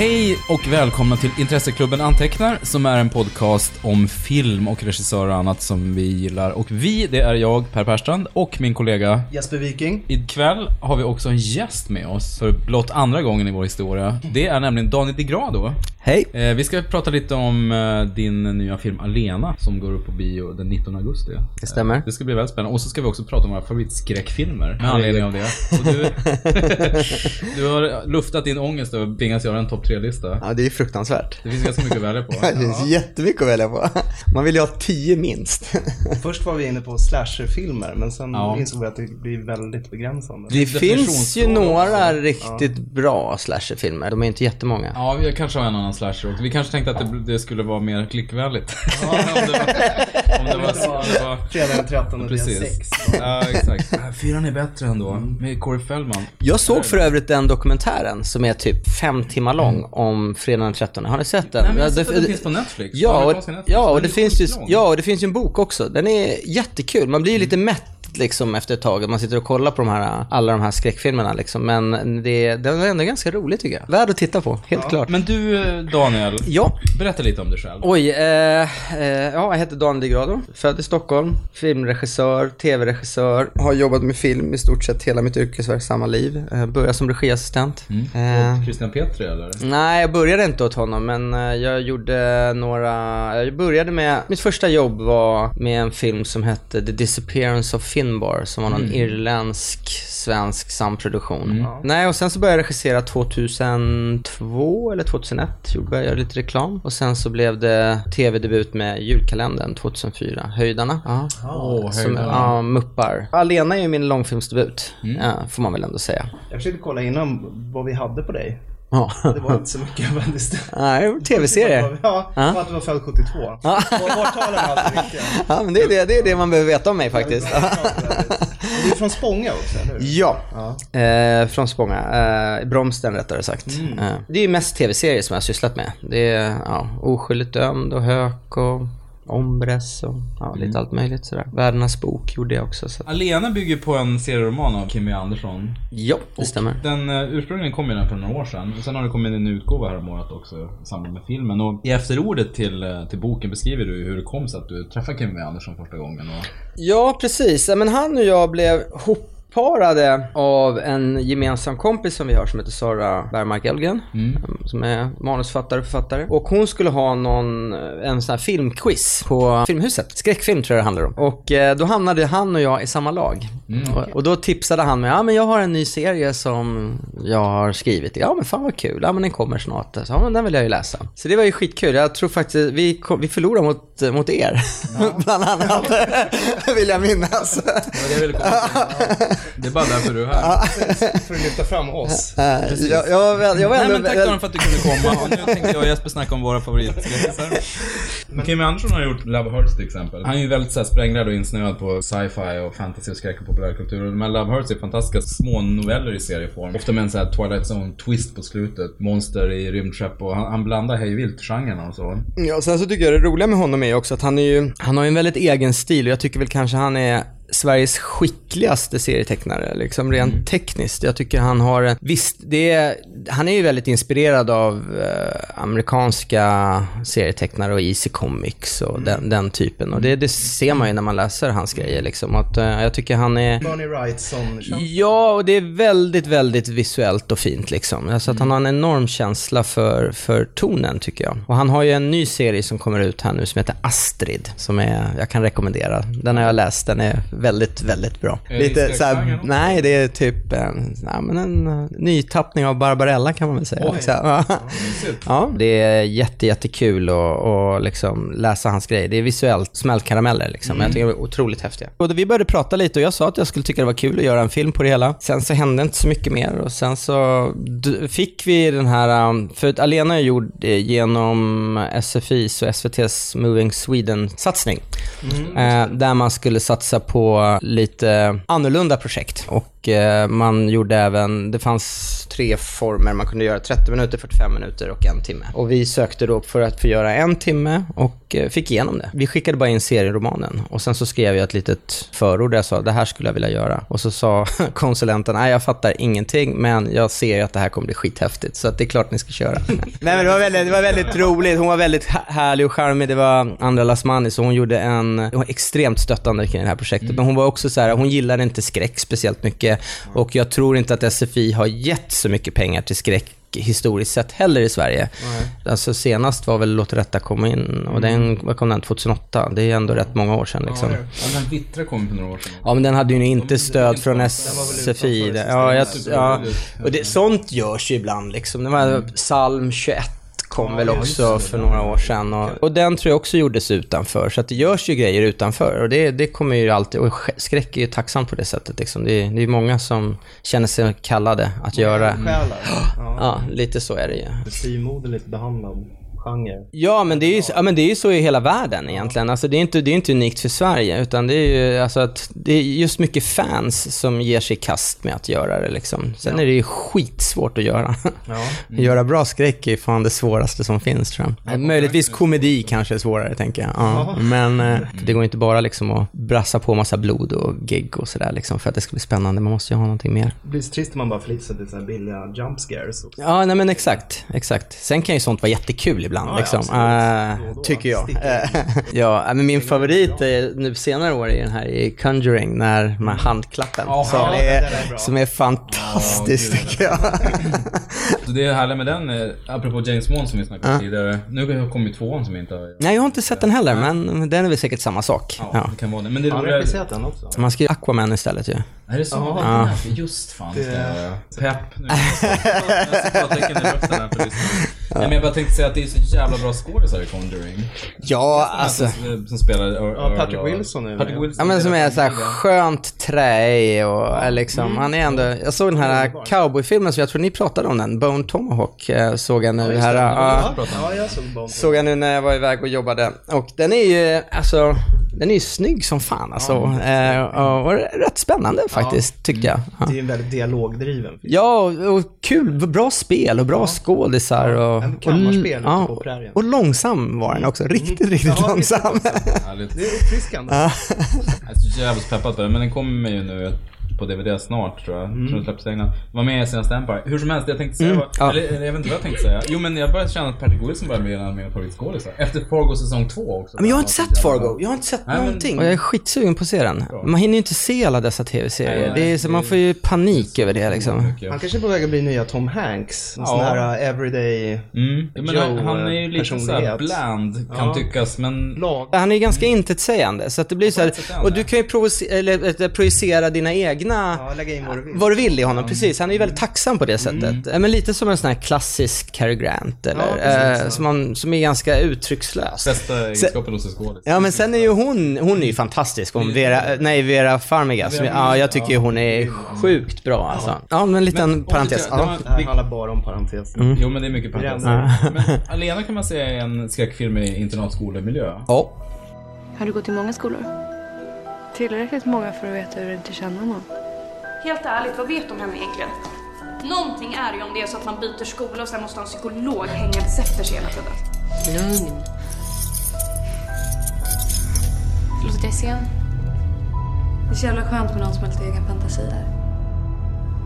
Hej och välkomna till Intresseklubben Antecknar, som är en podcast om film och regissörer och annat som vi gillar. Och vi, det är jag, Per Perstrand, och min kollega. Jesper Viking. Ikväll har vi också en gäst med oss, för blott andra gången i vår historia. Det är nämligen Daniel Di Grado. Hej. Eh, vi ska prata lite om eh, din nya film Alena, som går upp på bio den 19 augusti. Det stämmer. Eh, det ska bli väldigt spännande. Och så ska vi också prata om våra favoritskräckfilmer, med anledning av det. Du, du har luftat din ångest över att tvingas göra en topp tre-lista. Ja, det är fruktansvärt. Det finns ganska mycket att välja på. Det finns jättemycket att välja på. Man vill ju ha tio minst. Först var vi inne på slasherfilmer, men sen Ja. insåg vi att det blir väldigt begränsande. Det finns ju några riktigt bra slasherfilmer. De är inte jättemånga. Ja, vi kanske har en annan slasher också. Vi kanske tänkte att det, det skulle vara mer klickvänligt. om det var... Om det var, om det var Fredag den 13 del precis. 6. Ja, exakt. Fyran är bättre ändå. Med Corey Feldman. Jag såg för övrigt den dokumentären som är typ fem timmar lång om fredagen den 13. Har ni sett den? Nej, men jag har Ja, sett det- den finns på Netflix. Ja, och, Netflix. ja, och det finns ju, ja, och det finns ju en bok också. Den är jättekul. Man blir ju lite mätt liksom efter ett tag. Man sitter och kollar på de här, alla de här skräckfilmerna liksom. Men det, den är ändå ganska rolig tycker jag. Värd att titta på, helt klart. Men du, Daniel. Ja, Berätta lite om dig själv. Oj, eh, eh, ja, jag heter Daniel Di Grado. Född i Stockholm, filmregissör, tv-regissör. Har jobbat med film i stort sett hela mitt yrkesverksamma liv. Eh, började som regiassistent. Eh, Och Christian Petri eller? Nej, jag började inte åt honom, men eh, jag gjorde några... Jag började med... Mitt första jobb var med en film som hette The Disappearance of Finbar, som var någon irländsk, svensk samproduktion. Nej, och sen så började jag regissera 2002 eller 2001, gjorde jag lite reklam. Och sen så blev det tv-debut med julkalendern 2004, Höjdarna. Ja. Åh, Som, Höjdarna. ja, Muppar. Alena är ju min långfilmsdebut, ja, får man väl ändå säga. Jag försökte kolla innan vad vi hade på dig. Ja. Det var inte så mycket faktiskt. Nej, tv-serie. Ja, Ja. att du var född 72. Ja. Årtalen är alltid viktiga. Ja, men det är det, det är det man behöver veta om mig faktiskt. Och Du är från Spånga också, eller hur? Ja, Ja. eh, från Spånga. Eh, Bromsten rättare sagt. Eh, det är ju mest tv-serier som jag har sysslat med. Det är ja, Oskyldigt dömd och Hök och Ombres och ja, lite allt möjligt sådär. Världarnas bok gjorde jag också. Så. Alena bygger på en serieroman av Kimmy Andersson. Ja, det stämmer. Den uh, ursprungligen kom ju den för några år sedan. Och sen har det kommit en utgåva här om året också i samband med filmen. Och i efterordet till, eh, till boken beskriver du hur det kom sig att du träffade Kimmy Andersson första gången. Och... Ja, precis. Men han och jag blev hopparade av en gemensam kompis som vi har som heter Sara Bergmark Elgren. Som är manusfattare och författare. Och hon skulle ha någon, en sån här filmquiz på Filmhuset. Skräckfilm tror jag det handlar om. Och eh, då hamnade han och jag i samma lag. och, och då tipsade han mig, ja men jag har en ny serie som jag har skrivit. Ja men fan vad kul, ja men den kommer snart. Så, ja men den vill jag ju läsa. Så det var ju skitkul. Jag tror faktiskt, vi, kom, vi förlorade mot, mot er. Bland annat. vill jag minnas. Var det, jag är bara därför du är här. För att lyfta fram oss. Eh, jag, jag, var väl- jag var Nej men tack Daniel för att du kunde komma. Och nu tänkte jag och Jesper snacka om våra favoritskräckisar. Kimmy Andersson har gjort Love Hurts till exempel. Han är ju väldigt så här, sprängrädd och insnöad på sci-fi och fantasy och skräck och populärkultur. Men Love Hurts är fantastiska små noveller i serieform. Ofta med en så här Twilight Zone-twist på slutet. Monster i rymdskepp och han, han blandar hej vilt genrerna och så. Ja, sen så tycker jag det roliga med honom är också att han är ju, han har ju en väldigt egen stil och jag tycker väl kanske han är Sveriges skickligaste serietecknare, liksom rent tekniskt. Jag tycker han har en, visst, det är, han är ju väldigt inspirerad av eh, amerikanska serietecknare och Easy Comics och den, den typen. Och det, det ser man ju när man läser hans grejer liksom. Att, eh, jag tycker han är... Bernie Wrightson. Ja, och det är väldigt, väldigt visuellt och fint liksom. Alltså att han har en enorm känsla för, för tonen tycker jag. Och han har ju en ny serie som kommer ut här nu som heter Astrid. Som är, jag kan rekommendera. Den har jag läst, den är väldigt, väldigt bra. Är det Lite i så här, nej det är typ en, ja, men en uh, nytappning av Barbarella kan man väl säga. Så, ja. Mysigt. Ja, det är jätte, jättekul att att liksom läsa hans grejer. Det är visuellt smällkarameller liksom. Jag tycker det är otroligt häftiga. Och vi började prata lite och jag sa att jag skulle tycka det var kul att göra en film på det hela. Sen så hände inte så mycket mer och sen så fick vi den här, um, för att Alena är gjord eh, genom SFIs och SVT's Moving Sweden-satsning. Eh, där man skulle satsa på lite annorlunda projekt. Och eh, man gjorde även, det fanns tre former. Man kunde göra 30 minuter, 45 minuter och en timme. Och vi sökte då för att få göra en timme och eh, fick igenom det. Vi skickade bara in serieromanen och sen så skrev jag ett litet förord där jag sa det här skulle jag vilja göra. Och så sa konsulenten, nej jag fattar ingenting men jag ser ju att det här kommer bli skithäftigt så att det är klart ni ska köra. nej men det var väldigt, det var väldigt roligt. Hon var väldigt hä- härlig och charmig. Det var Andra Lasmani så hon gjorde en, hon var extremt stöttande kring det här projektet. Men hon var också så här, hon gillade inte skräck speciellt mycket och jag tror inte att SFI har gett så mycket pengar till skräck historiskt sett heller i Sverige. Alltså senast var väl Låt rätta komma in och den, vad kom den, 2008? Det är ändå rätt många år sedan liksom. Ja, den Vittra kom för några år sedan. Ja men den hade ju inte stöd från SFI. Ja, jag, ja. Och det, sånt görs ju ibland liksom. Det var Psalm 21 kom väl också för några år sedan. Och, och den tror jag också gjordes utanför. Så att det görs ju grejer utanför. Och det, det kommer ju alltid... Och sk- skräck är ju tacksamt på det sättet. Liksom. Det, är- det är många som känner sig kallade att göra... Själar. Ja. Ja, lite så är det ju. Styvmoderligt behandlad genre. Ja, men det är ju, så- ja, men det är ju så i hela världen egentligen. Alltså, det, är inte, det är inte unikt för Sverige, utan det är ju alltså att det är just mycket fans som ger sig kast med att göra det. Liksom. Sen är det ju skitsvårt att göra. Ja. Göra bra skräck är fan det svåraste som finns tror jag. Möjligtvis komedi kanske är svårare, tänker jag. Ja. Men eh, det går inte bara liksom att brassa på massa blod och gegg och sådär liksom, för att det ska bli spännande. Man måste ju ha någonting mer. Det blir så trist om man bara förlitar sig till så här billiga jump scares. Och... Ja, nej men exakt, exakt. Sen kan ju sånt vara jättekul ibland Ja, ja, liksom. absolut. Eh, Då då. tycker jag. Ja, men min favorit är, nu senare år är den här i Conjuring, när här handklappen. Ja, som, ja, är, är som är fantastisk Ja, gud. tycker jag. Så det är härligt med den, eh, apropå James Wan som vi snackade om tidigare. Nu har kommit tvåan som inte har... nej, jag har inte sett den heller, men den är väl säkert samma sak. Ja, Ja. det kan vara det. Men det Han har roliga... regisserat den också. Man ska ju Aquaman istället ju. Är det så? Ja. Ja. Just fan, det ska jag göra. Pepp nu. Citattecken i luften här för lyssnarna. Nej, men jag bara tänkte säga att det är så jävla bra skådisar i Conjuring. Ja, alltså. Som, som spelar... Ja, Patrick Wilson är Patrick. Wilson. Ja men som är så här skönt trä och är liksom, han är ändå, jag såg den här cowboyfilmen som jag tror ni pratade om den, Bone Tomahawk, eh, såg jag nu här. ja. Ja, ja, jag såg Bond. Såg jag nu när jag var iväg och jobbade. Och den är ju, alltså, den är ju snygg som fan alltså. Eh, och, rätt spännande faktiskt, tyckte jag. Ja. Det är en väldigt dialogdriven film. Ja, och, kul, bra spel och bra skådisar och... En kammarspel och, på prärien. och långsam var den också, riktigt, riktigt Ja, långsam. Härligt. Det är uppfriskande. Jag är så jävligt peppad på det, men den kommer ju nu på DVD snart tror jag. Mm. Tror den släpps i England. Var med i senaste Empire. Hur som helst, det jag tänkte säga Mm, var, ja. eller, eller jag vet inte vad jag tänkte säga. Jo men jag började känna att Patrick Wilson börjar bli en av mina favoritskådisar. Efter Fargo säsong 2 också. Men jag har inte sett Fargo, jag har inte sett Nej, men- någonting. Och jag är skitsugen på att se den. Man hinner ju inte se alla dessa tv-serier. Det är, så man får ju panik över det liksom. Han kanske är på väg att bli nya Tom Hanks. En Ja. sån här uh, everyday Mm. Ja, men Joe, han är ju lite såhär bland, kan Ja. tyckas, men... lag. Han är ju ganska intetsägande, så att det blir så här, och du kan ju provoce- eller, äh, projicera dina egna Ja, lägga in vad du vill. vad du vill i honom, precis. Han är ju väldigt tacksam på det sättet. Eh, Men lite som en sån här klassisk Cary Grant, eller, Ja, precis, eh, som, man, som är ganska uttryckslös. Bästa egenskapen hos en skådis. Ja men sen är ju hon, hon är ju fantastisk. Hon Vera, nej Vera Farmiga. Som, ja, jag tycker ju hon är sjukt bra alltså. Ja, men en liten Men- parentes. det var- Ja. Det här handlar bara om parentes. Jo men det är mycket fantastiskt. Men Alena kan man säga är en skräckfilm i internatskolemiljö. Ja. Har du gått i många skolor? Tillräckligt många för att veta hur det inte känner honom. Helt ärligt, vad vet du om henne egentligen? Någonting är ju om det är så att man byter skola och sen måste ha en psykolog hängandes efter sig hela tiden. Lugn. Lucia, Det är så jävla skönt med någon som har lite egen fantasi där.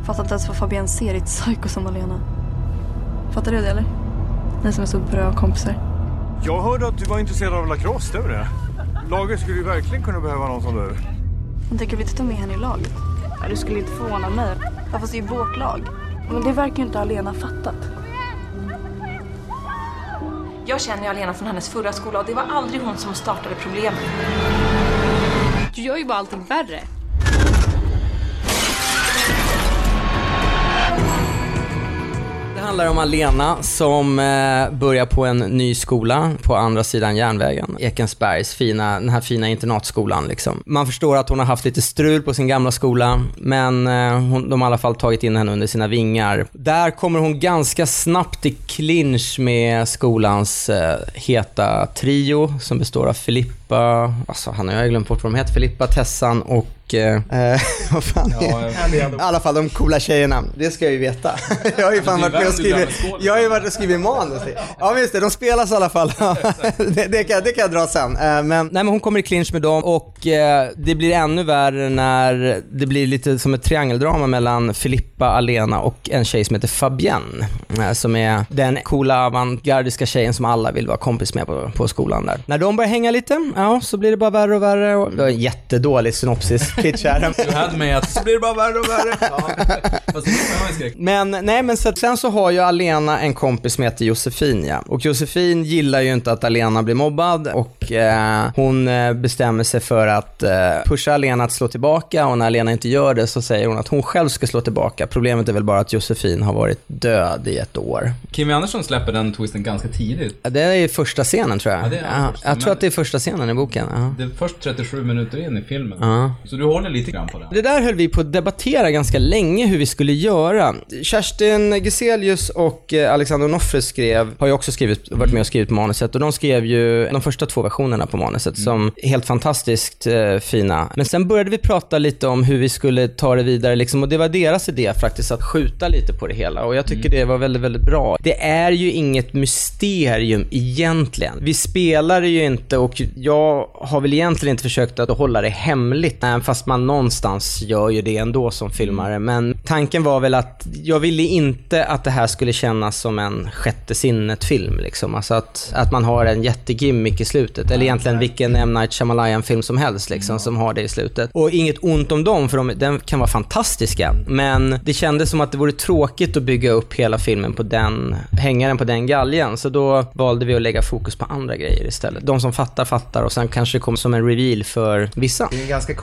Fattar inte ens vad Fabienne ser i ett psyko som Malena. Fattar du det eller? Ni som är så bra kompisar. Jag hörde att du var intresserad av lacrosse, stämmer det? Laget skulle ju verkligen kunna behöva någon som du. Hon tänker vi inte ta med henne i laget? Du skulle inte förvåna mig. Ja, fast det är ju vårt lag. Men det verkar ju inte Alena ha fattat. Jag känner ju Alena från hennes förra skola och det var aldrig hon som startade problemet. Du gör ju bara allting värre. Handlar om Alena som eh, börjar på en ny skola på andra sidan järnvägen. Ekensbergs fina, den här fina internatskolan liksom. Man förstår att hon har haft lite strul på sin gamla skola, men eh, hon, de har i alla fall tagit in henne under sina vingar. Där kommer hon ganska snabbt i clinch med skolans eh, heta trio som består av Filippa Filippa, alltså han har jag glömt bort vad de heter, Filippa, Tessan och eh, eh, vad fan är Ja, I alla fall de coola tjejerna. Det ska jag ju veta. jag har ju fan varit med och skrivit, jag har ju varit och skrivit manus. Ja men just det, de spelas i alla fall. det, det, kan, det kan jag dra sen. Eh, Men, nej, men hon kommer i clinch med dem och eh, det blir ännu värre när det blir lite som ett triangeldrama mellan Filippa, Alena och en tjej som heter Fabienne. Som är den coola avantgardiska tjejen som alla vill vara kompis med på, på skolan där. När de börjar hänga lite, ja så blir det bara värre och värre. Och, det var en jättedålig synopsis pitch här. Du hade mig att så blir det bara värre och värre. Fast det skräck. Men nej, men så, sen så har ju Alena en kompis som heter Josefin ja. Och Josefin gillar ju inte att Alena blir mobbad och eh, hon eh, bestämmer sig för att eh, pusha Alena att slå tillbaka och när Alena inte gör det så säger hon att hon själv ska slå tillbaka. Problemet är väl bara att Josefin har varit död i ett år. Kim Andersson släpper den twisten ganska tidigt. Ja, Det är första scenen tror jag. Ja, det är Ja, första, jag tror att det är första scenen i boken. Ja. Det är först 37 minuter in i filmen. Ja. Så du håller lite grann på det. Det där höll vi på att debattera ganska länge hur vi skulle göra. Kerstin Geselius och eh, Alexander Onofre skrev, har ju också skrivit, varit med och skrivit manuset och de skrev ju de första två versionerna på manuset som helt fantastiskt eh, fina. Men sen började vi prata lite om hur vi skulle ta det vidare liksom och det var deras idé faktiskt att skjuta lite på det hela och jag tycker det var väldigt, väldigt bra. Det är ju inget mysterium egentligen. Vi spelar det ju inte och jag har väl egentligen inte försökt att hålla det hemligt, även fast man någonstans gör ju det ändå som filmare. Men tanken var väl att jag ville inte att det här skulle kännas som en sjätte sinnet-film. Liksom. Alltså att, att man har en jättegimmick i slutet. Eller egentligen vilken M. Night Shyamalan-film som helst liksom, som har det i slutet. Och inget ont om dem, för de, de kan vara fantastiska. Men det kändes som att det vore tråkigt att bygga upp hela filmen på den, hänga den på den galgen. Så då valde vi att lägga fokus på andra grejer istället. De som fattar, fattar och sen kanske det kommer som en reveal för vissa. Det är en ganska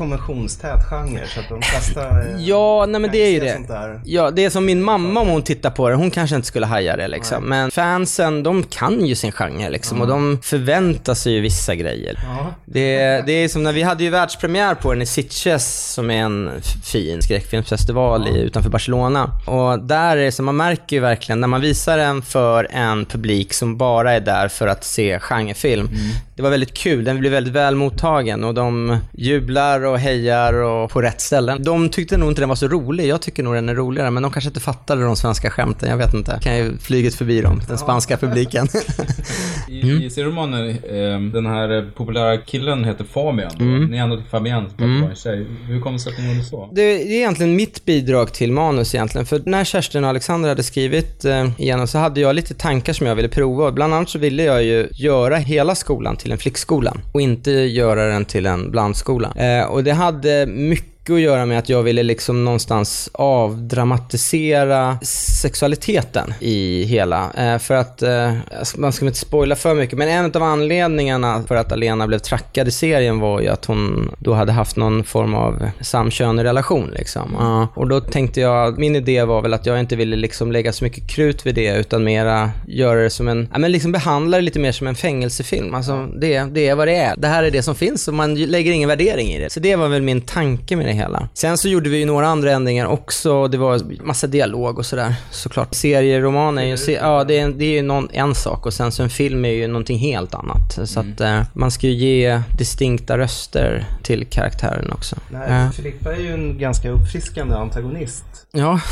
konventionstät genre så att de flesta eh, Ja, nej men det är ju det. Ja, det är som min mamma om hon tittar på det, hon kanske inte skulle haja det liksom. Men fansen, de kan ju sin genre liksom och de förväntar sig ju vissa grejer. Det, det är som när vi hade ju världspremiär på den i Sitges som är en fin skräckfilmsfestival i, utanför Barcelona. Och där är det så, man märker ju verkligen när man visar den för en publik som bara är där för att se genrefilm. Det var väldigt kul, den blev väldigt väl mottagen och de jublar och hejar och på rätt ställen. De tyckte nog inte den var så rolig, jag tycker nog den är roligare, men de kanske inte fattade de svenska skämten, jag vet inte. Kan ju flyget förbi dem, den spanska publiken. I, Mm. i serieromanen, eh, den här populära killen heter Fabian. Mm. Ni ändå till Fabian som mm. var en tjej. Hur kom det sig att ni gjorde så? Det är egentligen mitt bidrag till manus egentligen. För när Kerstin och Alexander hade skrivit eh, igenom så hade jag lite tankar som jag ville prova. Bland annat så ville jag ju göra hela skolan till en flickskola och inte göra den till en blandskola. Eh, och det hade mycket att göra med att jag ville liksom någonstans avdramatisera sexualiteten i hela. Eh, för att, eh, man ska inte spoila för mycket, men en av anledningarna för att Alena blev trackad i serien var ju att hon då hade haft någon form av samkönig relation liksom. Ja, och då tänkte jag, min idé var väl att jag inte ville liksom lägga så mycket krut vid det, utan mera göra det som en, ja men liksom behandla det lite mer som en fängelsefilm. Alltså det, det är vad det är. Det här är det som finns och man lägger ingen värdering i det. Så det var väl min tanke med det hela. Sen så gjorde vi ju några andra ändringar också. Det var massa dialog och sådär såklart. Serieroman är ju, se, ja det är, det är ju någon, en sak och sen så en film är ju någonting helt annat. Så att eh, man ska ju ge distinkta röster till karaktären också. Nej, Ja. Filippa är ju en ganska uppfriskande antagonist. Ja.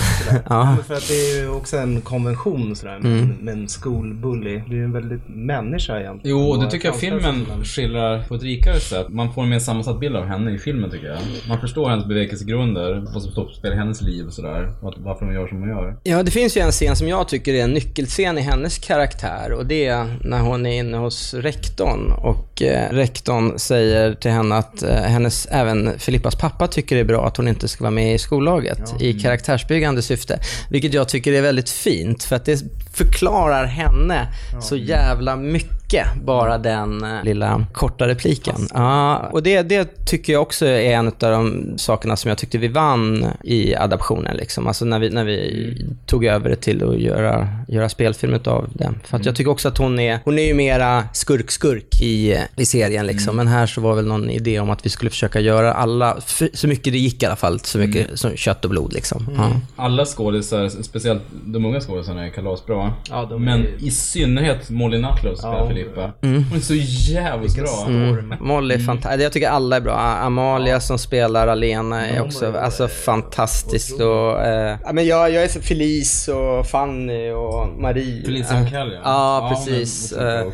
Ja. För att det är ju också en konvention sådär med, Mm. med en skolbully. Det är ju en väldigt människa egentligen. Jo, det tycker jag filmen skildrar på ett rikare sätt. Man får en mer sammansatt bild av henne i filmen tycker jag. Man förstår hennes bevekelsegrunder, vad som står på spel i hennes liv och sådär. Varför hon gör som hon gör. Ja, det finns ju en scen som jag tycker är en nyckelscen i hennes karaktär och det är när hon är inne hos rektorn och eh, rektorn säger till henne att eh, hennes, även Filippas pappa tycker det är bra att hon inte ska vara med i skollaget i karaktärsbyggande syfte. Vilket jag tycker är väldigt fint för att det förklarar henne så jävla mycket, bara den eh, lilla korta repliken. Ja, och det, det tycker jag också är en av de sakerna som jag tyckte vi vann i adaptionen. Liksom. Alltså när vi, när vi tog över det till att göra, göra spelfilm av det. För att jag tycker också att hon är, hon är ju mera skurk-skurk i, i serien. Liksom. Men här så var väl någon idé om att vi skulle försöka göra alla, så mycket det gick i alla fall, så mycket som kött och blod. Liksom. Ja. Alla skådisar, speciellt de unga skådisarna, är kalasbra. Ja, de är- Men i synnerhet Molly Nuttall som spelar Ja, hon Filippa. Hon är så jävligt bra. Mm. Molly är fantastisk. Jag tycker alla är bra. Amalia som spelar Alena är också alltså, fantastiskt. Och, eh, ja, men jag, jag är så Felice och Fanny och Marie. Felicia Eh, Mikael, ja. Ja, är precis. bra Eh.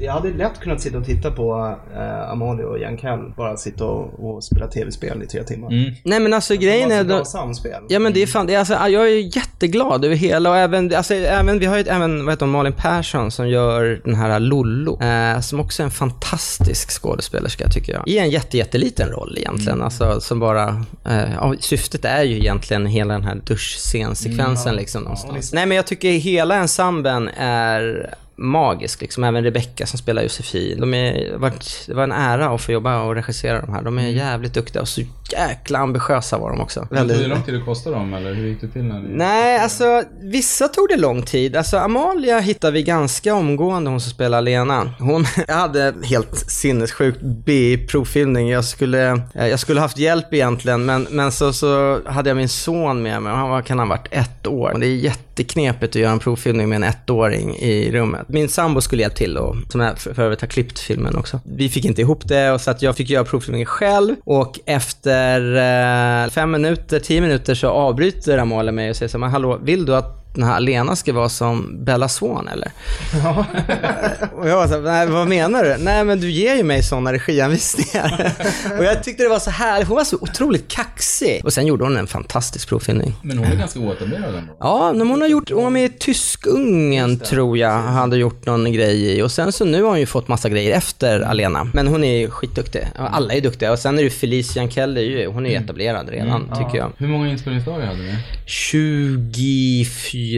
Jag hade lätt kunnat sitta och titta på eh, Amalie och Jan Kall bara sitta och, och spela tv-spel i tre timmar. Mm. Nej men alltså grejen är... Då, samspel. Ja men det är fan, det är alltså, jag är jätteglad över hela och även, alltså, även vi har ju även, vad heter hon, Malin Persson som gör den här Lollo. Eh, som också är en fantastisk skådespelerska tycker jag. I en jätte, jätteliten roll egentligen. Alltså som bara, eh, ja, syftet är ju egentligen hela den här duschscensekvensen liksom någonstans. Nej men jag tycker hela ensemblen är magisk liksom. Även Rebecca som spelar Josefin. De är, det var en ära att få jobba och regissera de här. De är jävligt duktiga och så jäkla ambitiösa var de också. Men Tog det lång tid att kosta dem eller hur gick det till när ni... Nej, alltså vissa tog det lång tid. Alltså Amalia hittade vi ganska omgående, hon som spelar Lena. Hon jag hade helt sinnessjukt B-provfilmning. Jag skulle, eh, jag skulle haft hjälp egentligen, men, men så, så hade jag min son med mig och han var, kan ha varit ett år. Det är jätteknepigt att göra en provfilmning med en ettåring i rummet. Min sambo skulle hjälpa till och som jag för övrigt har klippt filmen också. Vi fick inte ihop det och så att jag fick göra provfilmningen själv och efter eh, fem minuter, tio minuter så avbryter Amala mig och säger så här, men hallå, vill du att den här Lena ska vara som Bella Swan eller? och jag var så här, nej vad menar du? Nej men du ger ju mig sådana regianvisningar. och jag tyckte det var så här, hon var så otroligt kaxig. Och sen gjorde hon en fantastisk provfilmning. Men hon är ganska oetablerad ändå. Ja, men hon har gjort, hon var med i Tyskungen tror jag, hade gjort någon grej i. Och sen så nu har hon ju fått massa grejer efter Alena. Men hon är ju skitduktig. Alla är duktiga. Och sen är det ju Felicia ju- hon är ju etablerad redan tycker jag. Hur många inspelningsdagar hade ni? 24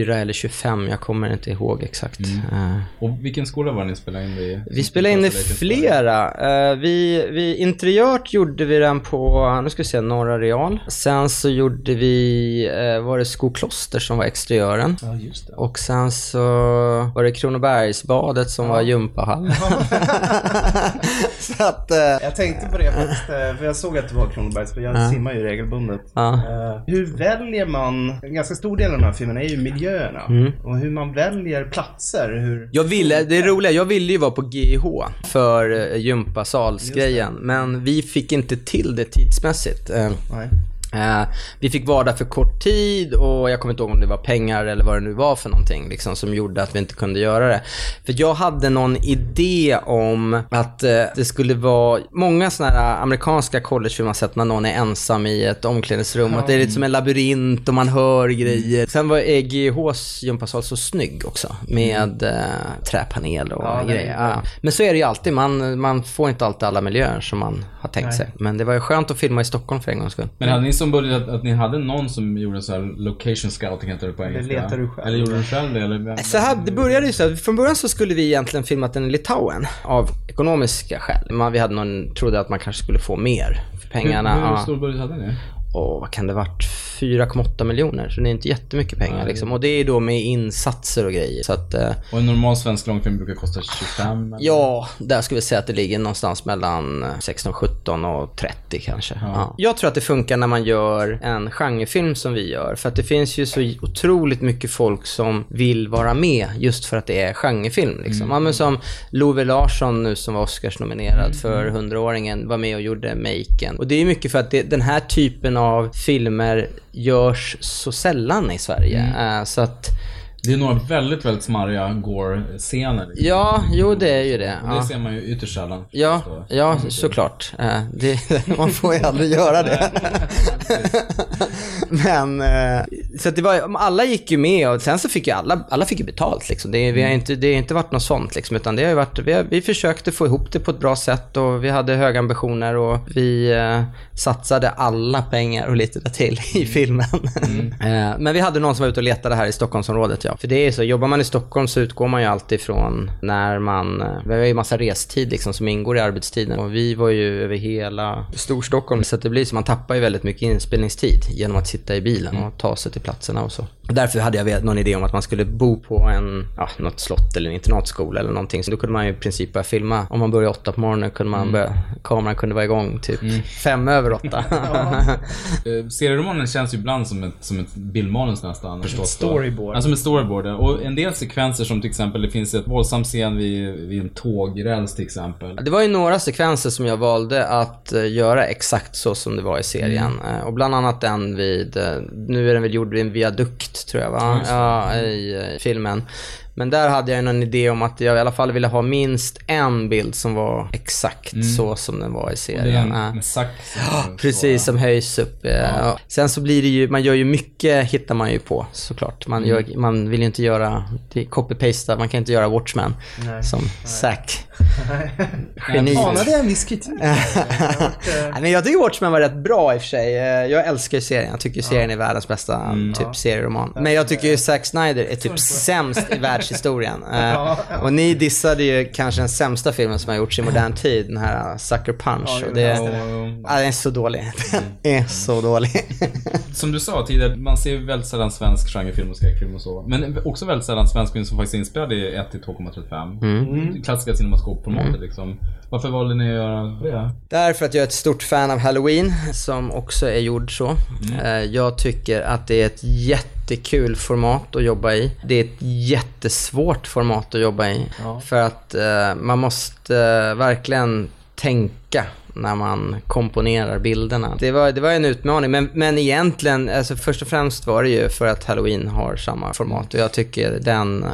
eller 25, jag kommer inte ihåg exakt. Eh, Och vilken skola var det ni spelade in det i? Vi spelade in i flera. Eh, vi, vi, interiört gjorde vi den på, nu ska vi se, Norra Real. Sen så gjorde vi, eh, var det Skokloster som var exteriören. Ja, just det. Och sen så var det Kronobergsbadet som var gympahall. så att, Jag tänkte på det faktiskt, för jag såg att det var Kronobergs, för jag simmar ju regelbundet. Ja. Hur väljer man, en ganska stor del av den här filmen är ju miljöerna. Och hur man väljer platser, hur... jag ville, det är roliga, jag ville ju vara på GH för eh, gympasalsgrejen. Men vi fick inte till det tidsmässigt. Eh, Nej. Eh, vi fick vara där för kort tid och jag kommer inte ihåg om det var pengar eller vad det nu var för någonting liksom, som gjorde att vi inte kunde göra det. För jag hade någon idé om att eh, det skulle vara många sådana här amerikanska collegefilmer man sett när någon är ensam i ett omklädningsrum. Att det är lite som en labyrint och man hör grejer. Sen var EGHs gympasal så snygg också med eh, träpanel och Ja, grejer. Ja. Men så är det ju alltid, man, man får inte alltid alla miljöer som man har tänkt sig. Men det var ju skönt att filma i Stockholm för en gångs skull. Men hade ni som budget att, att ni hade någon som gjorde så här location scouting heter det på engelska? letar du själv. Eller gjorde du själv det? Eller? Så här, det började ju så här, från början så skulle vi egentligen filmat den i Litauen av ekonomiska skäl. Man, vi hade någon, trodde att man kanske skulle få mer för pengarna. Hur, hur stor budget hade ni? Och vad kan det varit? 4,8 miljoner. Så det är inte jättemycket pengar liksom. Och det är då med insatser och grejer. Så att, eh, Och en normal svensk långfilm brukar kosta 25? Eller? ja, där skulle vi säga att det ligger någonstans mellan 16, 17 och 30 kanske. Ja. Jag tror att det funkar när man gör en genrefilm som vi gör. För att det finns ju så otroligt mycket folk som vill vara med just för att det är genrefilm. Liksom. Ja, men som Love Larsson nu som var Oscars-nominerad för 100-åringen var med och gjorde Maken. Och det är mycket för att det, den här typen av filmer görs så sällan i Sverige. Eh, så att, Det är några väldigt, väldigt smarriga gore-scener. liksom. ja, jo det är ju det. Och det Ja. ser man ju ytterst sällan. Ja, förstås. ja såklart. Eh, Det, man får ju aldrig göra det. Men, eh, så det var, alla gick ju med och sen så fick ju alla, alla fick ju betalt liksom. Det, vi har inte, det har inte varit något sånt liksom, utan det har varit, vi, har, vi försökte få ihop det på ett bra sätt och vi hade höga ambitioner och vi eh, satsade alla pengar och lite till i filmen. eh, men vi hade någon som var ute och letade här i Stockholmsområdet ja. För det är så, jobbar man i Stockholm så utgår man ju alltid från när man, eh, vi har ju massa restid liksom som ingår i arbetstiden. Och vi var ju över hela Storstockholm. Så det blir så, man tappar ju väldigt mycket inspelningstid genom att sitta i bilen och ta sig till platserna och så. Därför hade jag vet- någon idé om att man skulle bo på en, ja, något slott eller en internatskola eller någonting. Så då kunde man ju i princip börja filma. Om man började åtta på morgonen kunde man börja, kameran kunde vara igång typ fem över åtta. Eh, Serieromanen känns ju ibland som ett, som ett bildmanus nästan. Förstås då. storyboard. Ja, som ett storyboard. Och en del sekvenser som till exempel, det finns ett våldsam scen vid, vid en tågräls till exempel. Det var ju några sekvenser som jag valde att eh, göra exakt så som det var i serien. Eh, Och bland annat den vid, nu är den väl gjord vid en viadukt tror jag va? Ja, i filmen. Men där hade jag någon idé om att jag i alla fall ville ha minst en bild som var exakt så som den var i serien. en Eh, med sax. Precis, som höjs upp. eh, ja. Sen så blir det ju, man gör ju mycket, hittar man ju på såklart. Man, gör, man vill ju inte göra, copy-pasta, man kan inte göra Watchmen som Zack. Geniet. Anade jag en viss kritik? Nej, men jag tycker Watchmen var rätt bra i och för sig. Eh, Jag älskar ju serien. Jag tycker serien är världens bästa typ serieroman. Men jag tycker ju Zack Snyder är typ sämst i världshistorien. Eh, Och ni dissade ju kanske den sämsta filmen som har gjorts i modern tid, den här Sucker Punch. Och det, ja, den är så dålig. Den är så dålig. Som du sa tidigare, man ser ju väldigt sällan svensk genrefilm och skräckfilm och så. Men också väldigt sällan svensk film som faktiskt är inspelad i 1 till 2,35. Mm. Klassiska cinemascope-formatet liksom. Varför valde ni att göra det? Därför att jag är ett stort fan av Halloween, som också är gjord så. Eh, Jag tycker att det är ett jättekul format att jobba i. Det är ett jättesvårt format att jobba i. För att eh, man måste eh, verkligen tänka när man komponerar bilderna. Det var, det var en utmaning, men, men egentligen, alltså först och främst var det ju för att Halloween har samma format och jag tycker den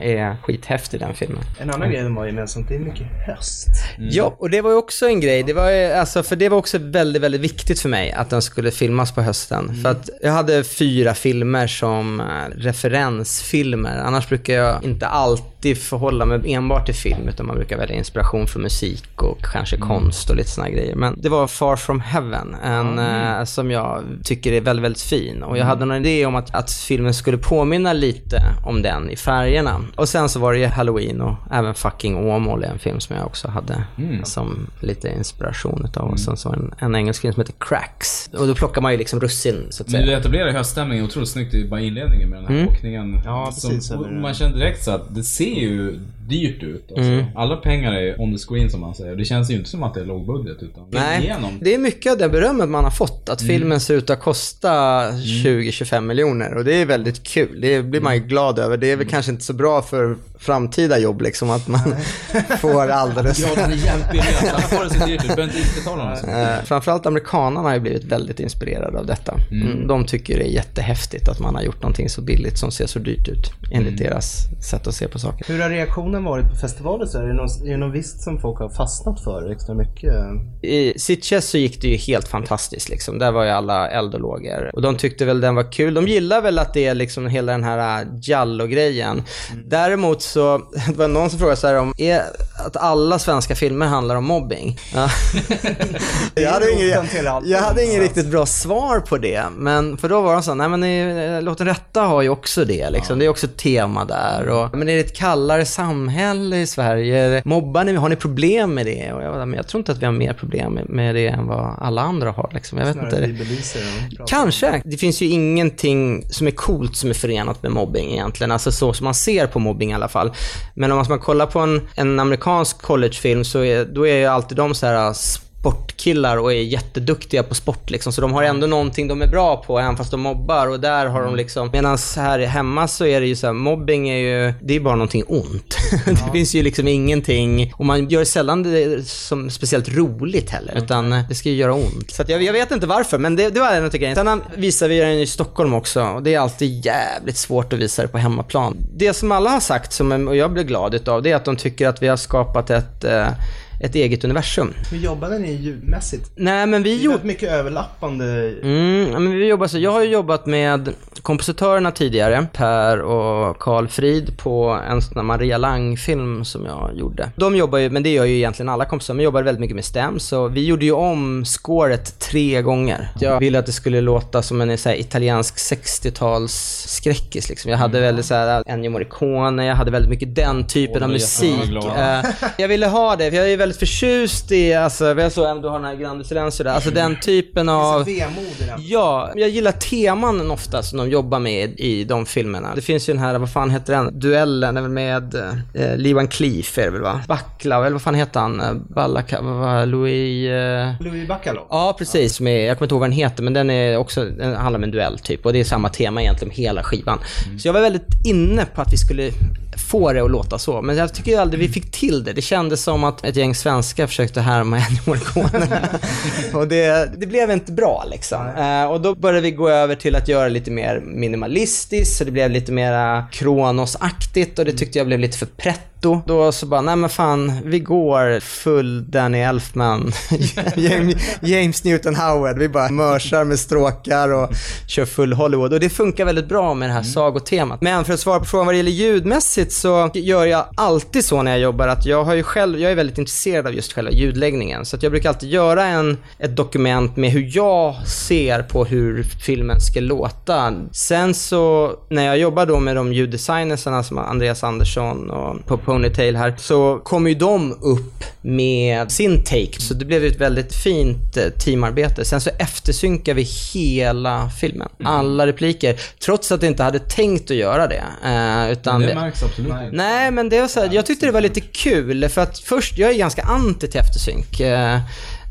är skithäftig den filmen. En annan grej de har gemensamt, det är mycket höst. Ja, och det var ju också en grej. Det var alltså, för det var också väldigt, väldigt viktigt för mig att den skulle filmas på hösten. För att jag hade fyra filmer som eh, referensfilmer. Annars brukar jag inte alltid förhålla mig enbart till film, utan man brukar välja inspiration från musik och kanske konst och lite såna grejer. Men det var Far From Heaven, en eh, som jag tycker är väldigt, väldigt fin. Och jag hade någon idé om att, att filmen skulle påminna lite om den i färgerna. Och sen så var det ju Halloween och även Fucking Åmål är en film som jag också hade som lite inspiration utav. Och sen så en, en engelsk film som heter Cracks. Och då plockar man ju liksom russin så att Men du säga. etablerar höststämningen otroligt snyggt i bara inledningen med den här åkningen. Ja, precis, Som, man känner direkt så att det ser ju dyrt ut. Alltså. Mm. Alla pengar är on the screen som man säger. Det känns ju inte som att det är lågbudget utan Nej, igenom. det är mycket av det berömmet man har fått. Att filmen ser ut att kosta 20-25 miljoner. Och det är väldigt kul. Det blir man ju glad över. Det är väl kanske inte så bra för framtida jobb liksom. Att man får alldeles... Ja, den är jävligt billig. alltså. Alla får det så dyrt ut. Du behöver inte betala något. Eh, framförallt amerikanerna har ju blivit väldigt inspirerade av detta. Mm. De tycker det är jättehäftigt att man har gjort någonting så billigt som ser så dyrt ut. Enligt deras sätt att se på saker. Hur har reaktionen varit på festivaler så? Är det något, är det något visst som folk har fastnat för extra mycket? I Sitges så gick det ju helt fantastiskt liksom. Där var ju alla eldologer. Och de tyckte väl den var kul. De gillar väl att det är liksom hela den här äh, Jallo-grejen. Däremot så, det var någon som frågade så här om, är att alla svenska filmer handlar om mobbing? Ja. jag hade allt. jag hade ingen riktigt bra svar på det. Men för då var de så, nej men eh, Låt den rätta har ju också det liksom. Det är också ett tema där. Och, men är det ett kallare samhälle i Sverige? Mobbar ni? Har ni problem med det? Och jag, var, men jag tror inte att vi har mer problem med- det än vad alla andra har. Liksom. Jag vet Snarare inte. belyser. Kanske. Det finns ju ingenting som är coolt som är förenat med mobbing egentligen. Alltså så som man ser på mobbing i alla fall. Men om man kollar på en, en amerikansk amerikansk collegefilm så är, då är ju alltid de så här sportkillar och är jätteduktiga på sport liksom. Så de har ändå någonting de är bra på även fast de mobbar och där har de liksom, medan här hemma så är det ju så här, mobbing är ju, det är bara någonting ont. det finns ju liksom ingenting, och man gör sällan det som speciellt roligt heller, utan det ska ju göra ont. Så jag, jag vet inte varför, men det, det var en av grejerna. Sen visar vi den i Stockholm också och det är alltid jävligt svårt att visa det på hemmaplan. Det som alla har sagt, som, och jag blir glad utav, det är att de tycker att vi har skapat ett eh, ett eget universum. Hur jobbade ni ljudmässigt? Nej men vi Det är gjorde... mycket överlappande. Mm, men vi jobbar så. Jag har ju jobbat med kompositörerna tidigare, Per och Carl Frid, på en sån här Maria Lang-film som jag gjorde. De jobbar ju, men det gör ju egentligen alla kompositörer, men jobbar väldigt mycket med stäm, så vi gjorde ju om scoret tre gånger. Jag ville att det skulle låta som en så här, italiensk 60-tals skräckis liksom. Jag hade väldigt så här Ennio Morricone, jag hade väldigt mycket den typen av Åh, musik. Eh, jag ville ha det, för jag är väldigt förtjust i, alltså, jag såg ändå har den här Grande Silencio där, alltså den typen av... Vemod i den. Ja, jag gillar teman ofta som de jobba med i de filmerna. Det finns ju den här, vad fan heter den? Duellen, är med eh, Lee Van Cleef är det väl va? Baclav, eller vad fan heter han? Eh, Ballaka, Louis... Eh... Louis Bacalov. Ja, precis. Med, jag kommer inte ihåg vad den heter, men den är också, den handlar om en duell typ. Och det är samma tema egentligen hela skivan. Så jag var väldigt inne på att vi skulle få det att låta så. Men jag tycker ju aldrig vi fick till det. Det kändes som att ett gäng svenskar försökte härma Ennio Morricone. och det, det blev inte bra liksom. Eh, och då började vi gå över till att göra lite mer minimalistiskt, så det blev lite mera Kronos-aktigt och det tyckte jag blev lite för pretto. Då så bara, nej men fan, vi går full Danny Elfman, James, James Newton Howard. Vi bara mörsar med stråkar och kör full Hollywood. Och det funkar väldigt bra med det här sagotemat. Men för att svara på frågan vad det gäller ljudmässigt så gör jag alltid så när jag jobbar att jag har ju själv, jag är väldigt intresserad av just själva ljudläggningen. Så att jag brukar alltid göra en, ett dokument med hur jag ser på hur filmen ska låta. Sen så, när jag jobbar då med de ljuddesignersarna som Andreas Andersson och Ponytail här, så kommer ju de upp med sin take. Så det blev ett väldigt fint eh, teamarbete. Sen så eftersynkar vi hela filmen. Alla repliker. Trots att jag inte hade tänkt att göra det. Eh, utan Det märks absolut inte. Nej, men det var så här, jag tyckte det var lite kul för att först, jag är ganska anti till eftersynk.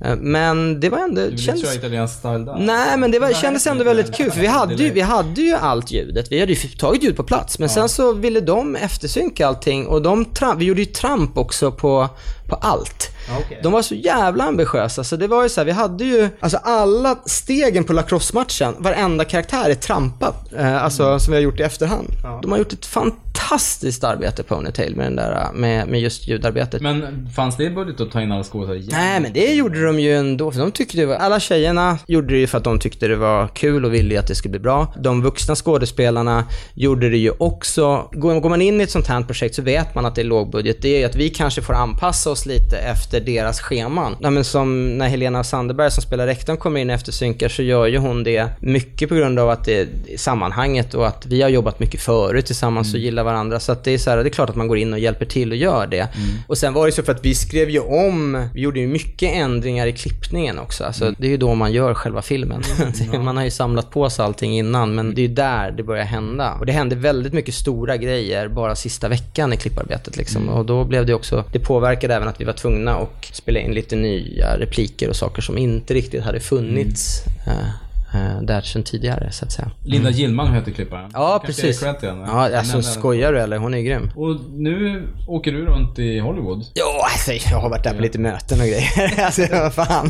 Eh, Men det var ändå, Du inte köra italiensk style där? Nej, men det var, kändes ändå väldigt kul för vi hade, ju, vi hade ju allt ljudet. Vi hade ju tagit ljud på plats. Men sen så ville de eftersynka allting och de, vi gjorde ju tramp också på, på allt. okej. De var så jävla ambitiösa så det var ju så här, vi hade ju, alltså alla stegen på lacrosse-matchen, varenda karaktär är trampat. Eh, alltså som vi har gjort i efterhand. De har gjort ett fantastiskt arbete på Ponytail med den där, med, med just ljudarbetet. Men fanns det i budget att ta in alla skådespelare igen? Nej, men det gjorde de ju ändå. För de tyckte det var, alla tjejerna gjorde det ju för att de tyckte det var kul och ville att det skulle bli bra. De vuxna skådespelarna gjorde det ju också. Går, går man in i ett sånt här projekt så vet man att det är lågbudget. Det är ju att vi kanske får anpassa oss lite efter deras scheman. Ja, men som när Helena Sandberg som spelar rektorn kommer in efter synkar så gör ju hon det mycket på grund av att det är sammanhanget och att vi har jobbat mycket förut tillsammans och gillar varandra. Så att det är så här, det är klart att man går in och hjälper till och gör det. Och sen var det så för att vi skrev ju om, vi gjorde ju mycket ändringar i klippningen också. Alltså, Det är ju då man gör själva filmen. man har ju samlat på sig allting innan men det är ju där det börjar hända. Och det hände väldigt mycket stora grejer bara sista veckan i klipparbetet liksom. Och då blev det också, det påverkade även att vi var tvungna att spela in lite nya repliker och saker som inte riktigt hade funnits eh, eh, där sedan tidigare så att säga. Linda Gillman heter klipparen. Ja, Kanske precis. henne. Ja, alltså skojar du eller? Hon är grym. Och nu åker du runt i Hollywood. Ja, alltså, jag har varit där på lite möten och grejer. alltså, vad fan.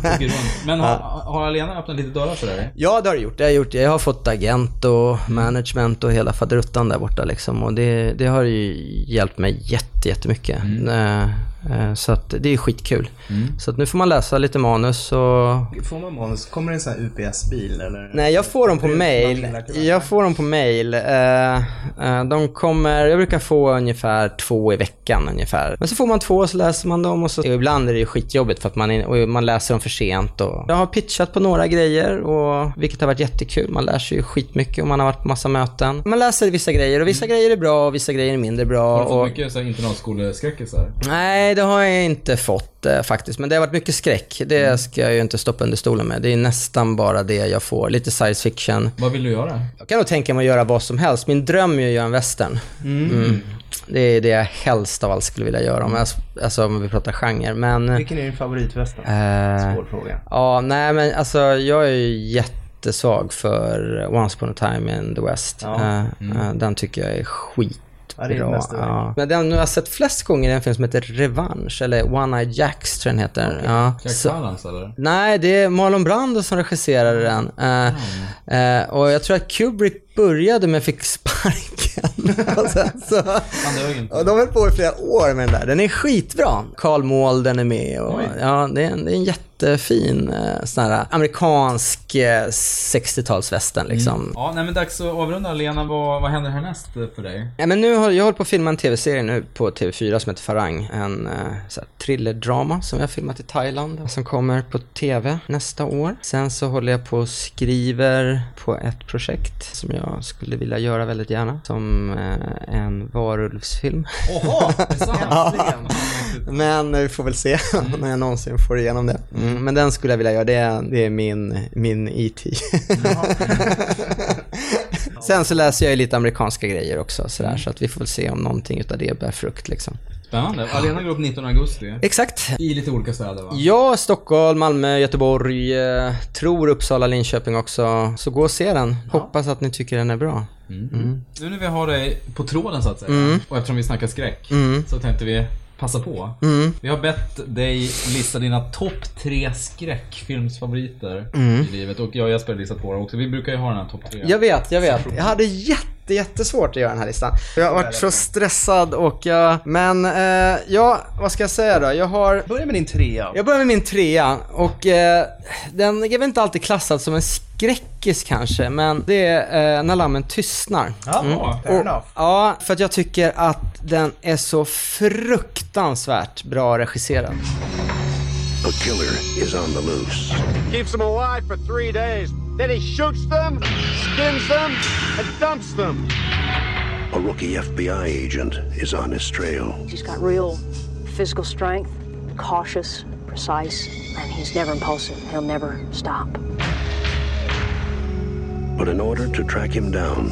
Men har, har Alena öppnat lite dörrar för dig? Ja, det har det gjort. Det har gjort. jag har fått agent och management och hela faderuttan där borta liksom. Och det, det har ju hjälpt mig jätte, jättemycket. Eh, eh, Så att det är skitkul. Så att nu får man läsa lite manus och... Får man manus? Kommer det en sån här UPS-bil eller? Nej, jag får dem på mail. Jag får dem på mail. Eh, eh, De kommer, jag brukar få ungefär två i veckan ungefär. Men så får man två och så läser man dem och så... Ibland är det ju skitjobbigt för att man, är, man läser dem för sent och... Jag har pitchat på några grejer och vilket har varit jättekul. Man lär sig ju skitmycket och man har varit på massa möten. Man läser vissa grejer och vissa grejer är bra och vissa grejer är mindre bra. Har du fått och... mycket internatskoleskräckisar? Nej, det har jag inte fått eh, faktiskt. Men det har varit mycket skräck. Det ska jag ju inte stoppa under stolen med. Det är nästan bara det jag får. Lite science fiction. Vad vill du göra? Jag kan nog tänka mig att göra vad som helst. Min dröm är att göra en western. Mm. Det är det jag helst av allt skulle vilja göra om, jag, alltså, om vi pratar genre. Men... Vilken är din favoritvästen? Eh, Svår fråga. Ja, nej men alltså jag är ju jättesvag för Once upon a time in the West. Ja. Eh, eh, den tycker jag är skit. Ja, det är Bra. Ja. Men den jag har sett flest gånger är en film som heter Revanche, eller One Eye Jacks tror jag den heter. Ja. Jack Så- Palance eller? Nej, det är Marlon Brando som regisserade den. Eh, eh, och jag tror att Kubrick började men fick sparken. och sen så, och de höll på i flera år med den där. Den är skitbra. Carl Malden är med och ja, det är en, det är en jättefin eh, sån här amerikansk eh, 60-talsvästern liksom. Ja, nej men dags att avrunda. Lena, vad, vad händer härnäst för dig? Ja, men nu har jag hållit på att filma en tv-serie nu på TV4 som heter Farang. En eh, så här, thrillerdrama som jag har filmat i Thailand som kommer på TV nästa år. Sen så håller jag på och skriver på ett projekt som jag skulle vilja göra väldigt gärna. Som en varulvsfilm. Jaha, det är sant? Men eh, vi får väl se när jag någonsin får igenom det. Mm, men den skulle jag vilja göra. Det är, det är min, min E.T. Sen så läser jag ju lite amerikanska grejer också sådär, så att vi får väl se om någonting utav det bär frukt liksom. Spännande. Alena går upp 19 augusti. Exakt. I lite olika städer va? Ja, Stockholm, Malmö, Göteborg, eh, tror Uppsala, Linköping också. Så gå och se den. Hoppas att ni tycker den är bra. Nu när vi har dig på tråden så att säga, Mm. och eftersom vi snackar skräck, så tänkte vi passa på. Mm. Vi har bett dig lista dina topp tre skräckfilmsfavoriter i livet och jag och Jesper har listat våra också. Vi brukar ju ha den här topp tre. Jag vet, jag vet. Jag hade jätte, jättesvårt att göra den här listan. Jag har varit så stressad och jag... Men, eh, ja, vad ska jag säga då? Jag har... Börja med din trea. Jag börjar med min trea och eh, den är väl inte alltid klassad som en skräckis kanske, men det är eh, När lammen tystnar. Ja, fair enough. Ja, för att jag tycker att den är så fruktansvärt bra regisserad. A killer is on the loose. Keeps them alive for three days. Then he shoots them, skins them, and dumps them. A rookie FBI agent is on his trail. He's got real physical strength, cautious, precise, and he's never impulsive. He'll never stop. But in order to track him down,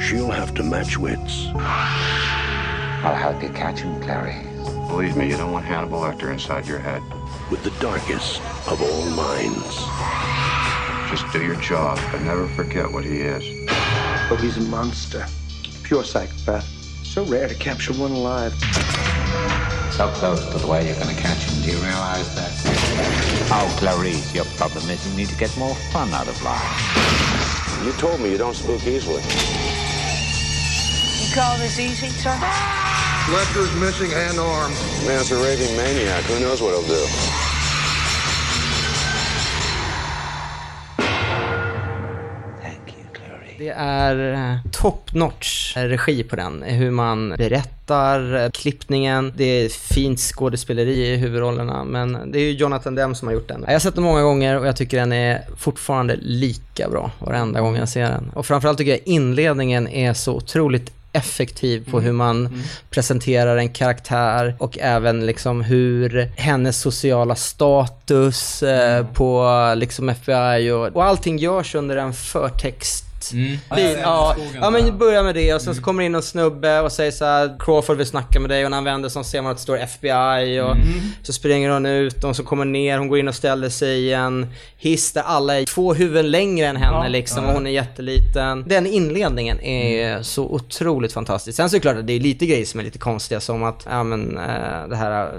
she'll have to match wits. I'll help you catch him, Clary. Believe me, you don't want Hannibal Lecter inside your head. with the darkest of all minds. Just do your job, but never forget what he is. Oh, he's a monster. Pure psychopath. So rare to capture one alive. So close to the way you're going to catch him. Do you realize that? Oh, Clarice, your problem is you need to get more fun out of life. You told me you don't spook easily. You call this easy, sir? Lecter's missing hand arms. Man's a raving maniac. Who knows what he'll do? Det är eh, top notch regi på den. Hur man berättar, eh, klippningen, det är fint skådespeleri i huvudrollerna. Men det är ju Jonathan Demme som har gjort den. Jag har sett den många gånger och jag tycker den är fortfarande lika bra varenda gång jag ser den. Och framförallt tycker jag inledningen är så otroligt effektiv på hur man presenterar en karaktär och även liksom hur hennes sociala status eh, på liksom FBI och, och allting görs under en förtext Mm. Bil, ja, ja, där. men börja med det och sen så kommer det in en snubbe och säger så här: Crawford vill snacka med dig och när han vänder sig ser man att det står FBI och så springer hon ut och så kommer ner, hon går in och ställer sig i en hiss där alla är två huvuden längre än henne liksom och hon är jätteliten. Den inledningen är så otroligt fantastisk. Sen så är det klart att det är lite grejer som är lite konstiga som att, ja men äh, det här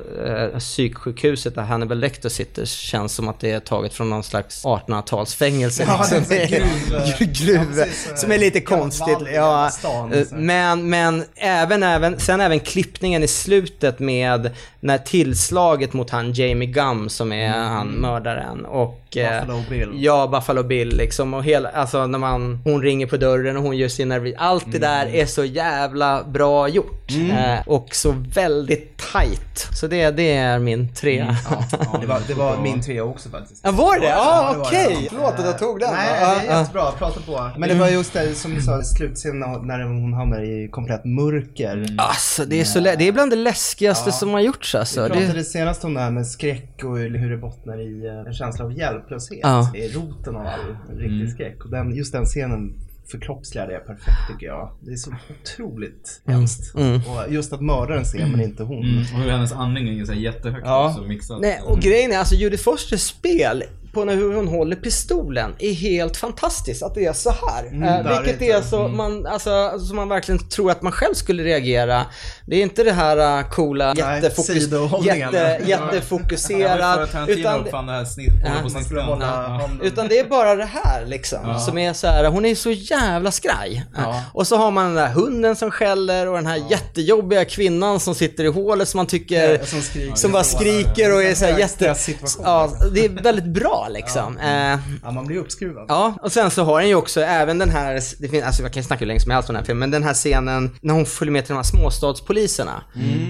äh, psyksjukhuset där Hannibal Lecter sitter känns som att det är taget från någon slags 1800-talsfängelse. Ja, det är liksom. gruv- gruv Precis, som är lite konstigt. Ja, så. men, men även, även, sen även klippningen i slutet med när tillslaget mot han Jamie Gum som är han mördaren och... eh, Buffalo Bill. Ja, Buffalo Bill liksom och hela, alltså när man, hon ringer på dörren och hon gör sin nervi. Allt det där är så jävla bra gjort. Eh, och så väldigt tight. Så det, det är min trea. Ja, det var, det var min trea också faktiskt. Ja, var det? Ja, det var okej. det. Förlåt att jag tog den. Nej, Ja, det ja. är jättebra. Prata på. Men det var just det som du sa, slutscenen när hon hamnar i komplett mörker. Alltså det är så det är bland det läskigaste som har gjorts alltså. Vi Det, pratade senast om det här med skräck och hur det bottnar i eh, en känsla av hjälplöshet. Ja. Är roten av all riktig skräck. Och den, just den scenen förkroppsligar det perfekt tycker jag. Det är så otroligt hemskt. Och just att mördaren ser men inte hon. Mm. Och hur hennes andning är så jättehögt Ja. också mixat. nej, och grejen är alltså Judy Fosters spel på när hur hon håller pistolen är helt fantastiskt att det är så här. eh, där vilket är så man, alltså, så man verkligen tror att man själv skulle reagera. Det är inte det här uh, coola, Nej, jättefokus, jätte, att Tarantino Utan, det här snitt, hålla Ja. Utan det är bara det här liksom. Som är så här, hon är så jävla skraj. Och så har man den där hunden som skäller och den här jättejobbiga kvinnan som sitter i hålet som man tycker, Ja, som skriker. som bara skriker och är så här jätte... Ja, det är väldigt bra liksom. Eh, Ja, man blir uppskruvad. Ja, och sen så har den ju också även den här, det finns, alltså jag kan snacka hur länge som helst om den här filmen, men den här scenen när hon följer med till de här småstadspoliserna.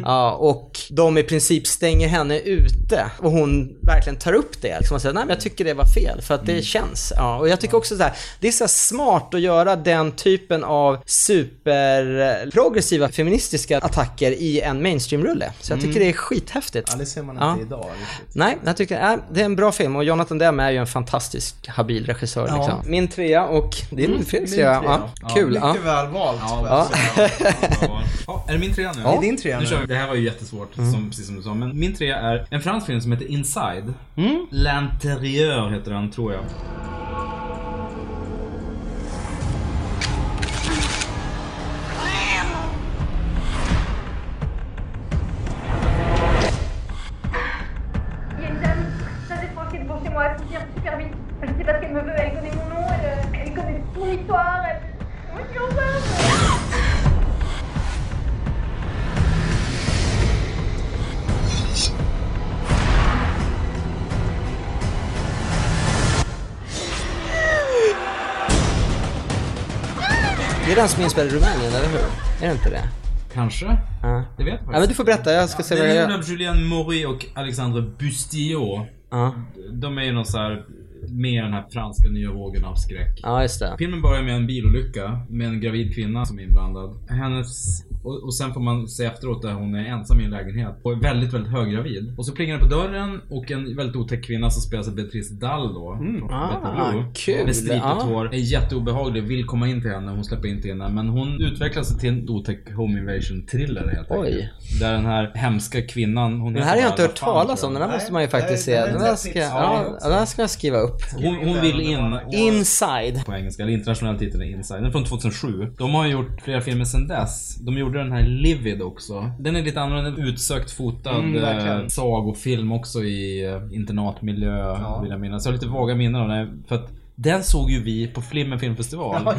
Ja, och de i princip stänger henne ute. Och hon verkligen tar upp det. Liksom och säger, nej men jag tycker det var fel, för att det känns. Ja, och jag tycker också så här, det är så här smart att göra den typen av superprogressiva feministiska attacker i en mainstream-rulle. Så jag tycker det är skithäftigt. Ja, det ser man Ja. inte idag riktigt. Nej, jag tycker äh, det är en bra film och Jonathan Dem är ju en fantastisk habil regissör Ja. liksom. Min trea och det är Mm, Fredriks min trea. Ja, kul. Ja. Mycket väl valt. Ja, Ja. Ja, är det min trea nu? Det är din trea nu. nu. Kör vi. Det här var ju jättesvårt, Mm. som, precis som du sa. Men min trea är en fransk film som heter Inside. Mm. L'Intérieur heter den, tror jag. Den som är inspelad i Rumänien, eller hur? Är det inte det? Kanske? Ja. Det vet jag Ja, men du får berätta, jag ska se vad Den jag gör. av Julien Maury och Alexandre Bustillo. Ja. De är ju någon så här med den här franska nya vågen av skräck. Ja, just det. Filmen börjar med en bilolycka med en gravid kvinna som är inblandad. Hennes... Och, och sen får man se efteråt där hon är ensam i en lägenhet och är väldigt, väldigt höggravid. Och så plingar det på dörren och en väldigt otäck kvinna som spelas av Beatrice Dahl då. Från Ah, Blue. kul. Med stripat Ja. hår. Är jätteobehaglig, vill komma in till henne. Hon släpper inte in henne. Men hon utvecklar sig till en otäck home invasion thriller helt Oj. enkelt. Där den här hemska kvinnan, hon Den här har jag inte hört talas om, den här måste man ju faktiskt se. den är Den här ska, ja, den här ska jag skriva upp. Hon, hon vill in. Inside. På engelska, eller internationell titel är Inside. Den är från 2007. De har gjort flera filmer sedan dess. De gjorde den här Livid också. Den är lite annorlunda, utsökt fotad Mm, eh, sagofilm också i eh, internatmiljö vill jag minnas. Jag har lite vaga minnen av den. För att den såg ju vi på Flimmer filmfestival. Ja.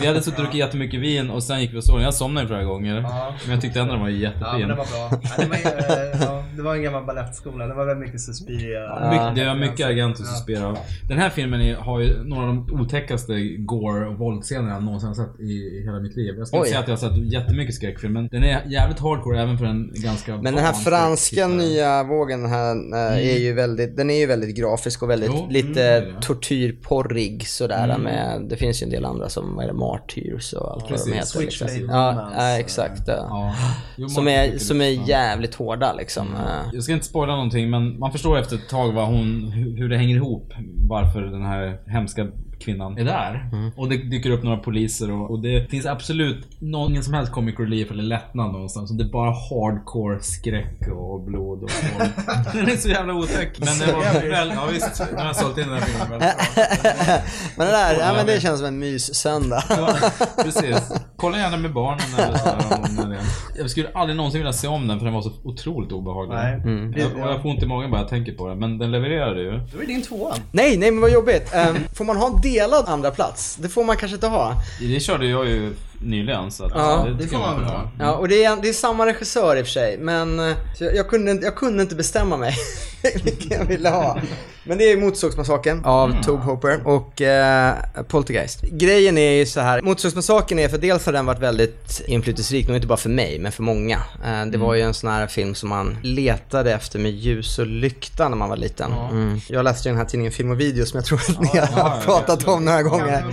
Vi hade suttit och druckit jättemycket vin och sen gick vi och såg den. Jag somnade flera gånger. Ja. Men jag tyckte ändå den var Ja, jättefin. men det var bra. Ja, det, var, eh, ja, det var en gammal balettskola. Det var väldigt mycket Suspiria. Mycket, det är mycket Agent och Suspira. Den här filmen är, har ju några av de otäckaste gore och våldsscener jag någonsin har sett i, i hela mitt liv. Jag ska inte säga att jag har sett jättemycket skräckfilm, men den är jävligt hardcore även för en ganska Men den här franska nya vågen här eh, är ju väldigt, den är ju väldigt grafisk och väldigt Jo, lite mm, det är det. tortyrporrig sådär Mm. med, det finns ju en del andra som, vad är det, Martyrs och allt vad Precis. de heter. Switchblade Liksom. Ja, ja, exakt. Ja. Ja. Jo, Som är, som är jävligt hårda liksom. Jag ska inte spoila någonting men man förstår efter ett tag vad hon, hur det hänger ihop. Varför den här hemska kvinnan är där. Mm. Och det dyker upp några poliser och, och det finns absolut någon, som helst comic relief eller lättnad någonstans. Det är bara hardcore skräck och blod och våld. Den är så jävla otäck. Men det var väl, ja visst. Nu har jag sålt in den här filmen väldigt bra. men det där, ja men det känns som en mys-söndag. Ja, precis. Kolla gärna med barnen eller så här, om det är. Jag skulle aldrig någonsin vilja se om den för den var så otroligt obehaglig. Nej. Mm. Jag, och jag får ont i magen bara jag tänker på den. Men den levererade ju. Då är din tvåa. Nej, nej men vad jobbigt. Eh, får man ha en delad andra plats? Det får man kanske inte ha. Det körde jag ju nyligen så att Ja, det, det får man väl ha. Ja, och det är, det är samma regissör i och för sig, men eh, jag, jag, kunde, inte- jag kunde inte bestämma mig vilken jag ville ha. Men det är Motorsågsmassakern av Mm. Tobe Hooper och eh, Poltergeist. Grejen är ju så här, Motorsågsmassakern är för dels har den varit väldigt inflytelserik, nog inte bara för mig, men för många. Eh, det var ju en sån här film som man letade efter med ljus och lykta när man var liten. Mm. Jag läste ju den här tidningen Film och Video som jag tror att ni har ja, ja, pratat om några gånger.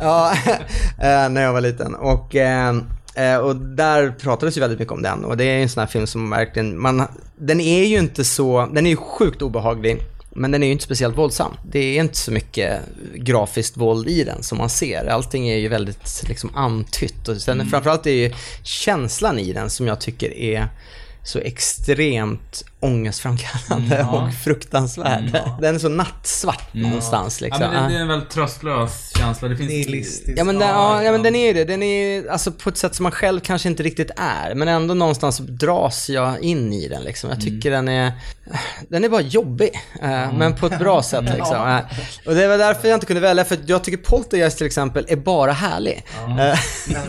Ja, eh, när jag var liten. Och, eh, eh, och där pratades ju väldigt mycket om den. Och det är en sån här film som verkligen, man, den är ju inte så, den är ju sjukt obehaglig. Men den är ju inte speciellt våldsam. Det är inte så mycket grafiskt våld i den som man ser. Allting är ju väldigt liksom antytt. Och sen framförallt är ju känslan i den som jag tycker är så extremt ångestframkallande Mm, ja. och fruktansvärd. Den är så nattsvart någonstans Ja, liksom. men det, det är en väldigt tröstlös känsla. Det finns... Nihilistisk. Ja men, den, ja, ja men den är ju det. Den är alltså på ett sätt som man själv kanske inte riktigt är. Men ändå någonstans dras jag in i den liksom. Jag tycker den är, den är bara jobbig. eh, Men på ett bra sätt liksom. Eh, Och det var därför jag inte kunde välja. För jag tycker Poltergeist till exempel är bara härlig. Eh.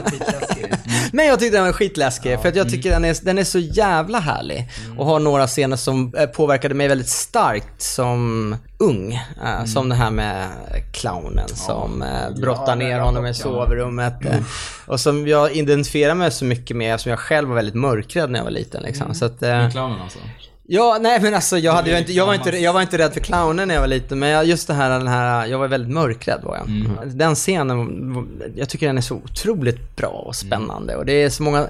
Men jag tyckte den var skitläskig. För att jag tycker den är, den är så jävla härlig. Och har några scener som eh, påverkade mig väldigt starkt som ung. Eh, Som det här med clownen som eh, brottar ner honom i sovrummet. eh, Och som jag identifierar mig så mycket med, som jag själv var väldigt mörkrädd när jag var liten. Liksom. Så att, Med clownen alltså. Ja, nej men alltså jag, hade, jag, inte, jag, var inte, jag var inte rädd för clownen när jag var liten, men just det här, den här, jag var väldigt mörkrädd var jag. Den scenen, jag tycker den är så otroligt bra och spännande och det är så många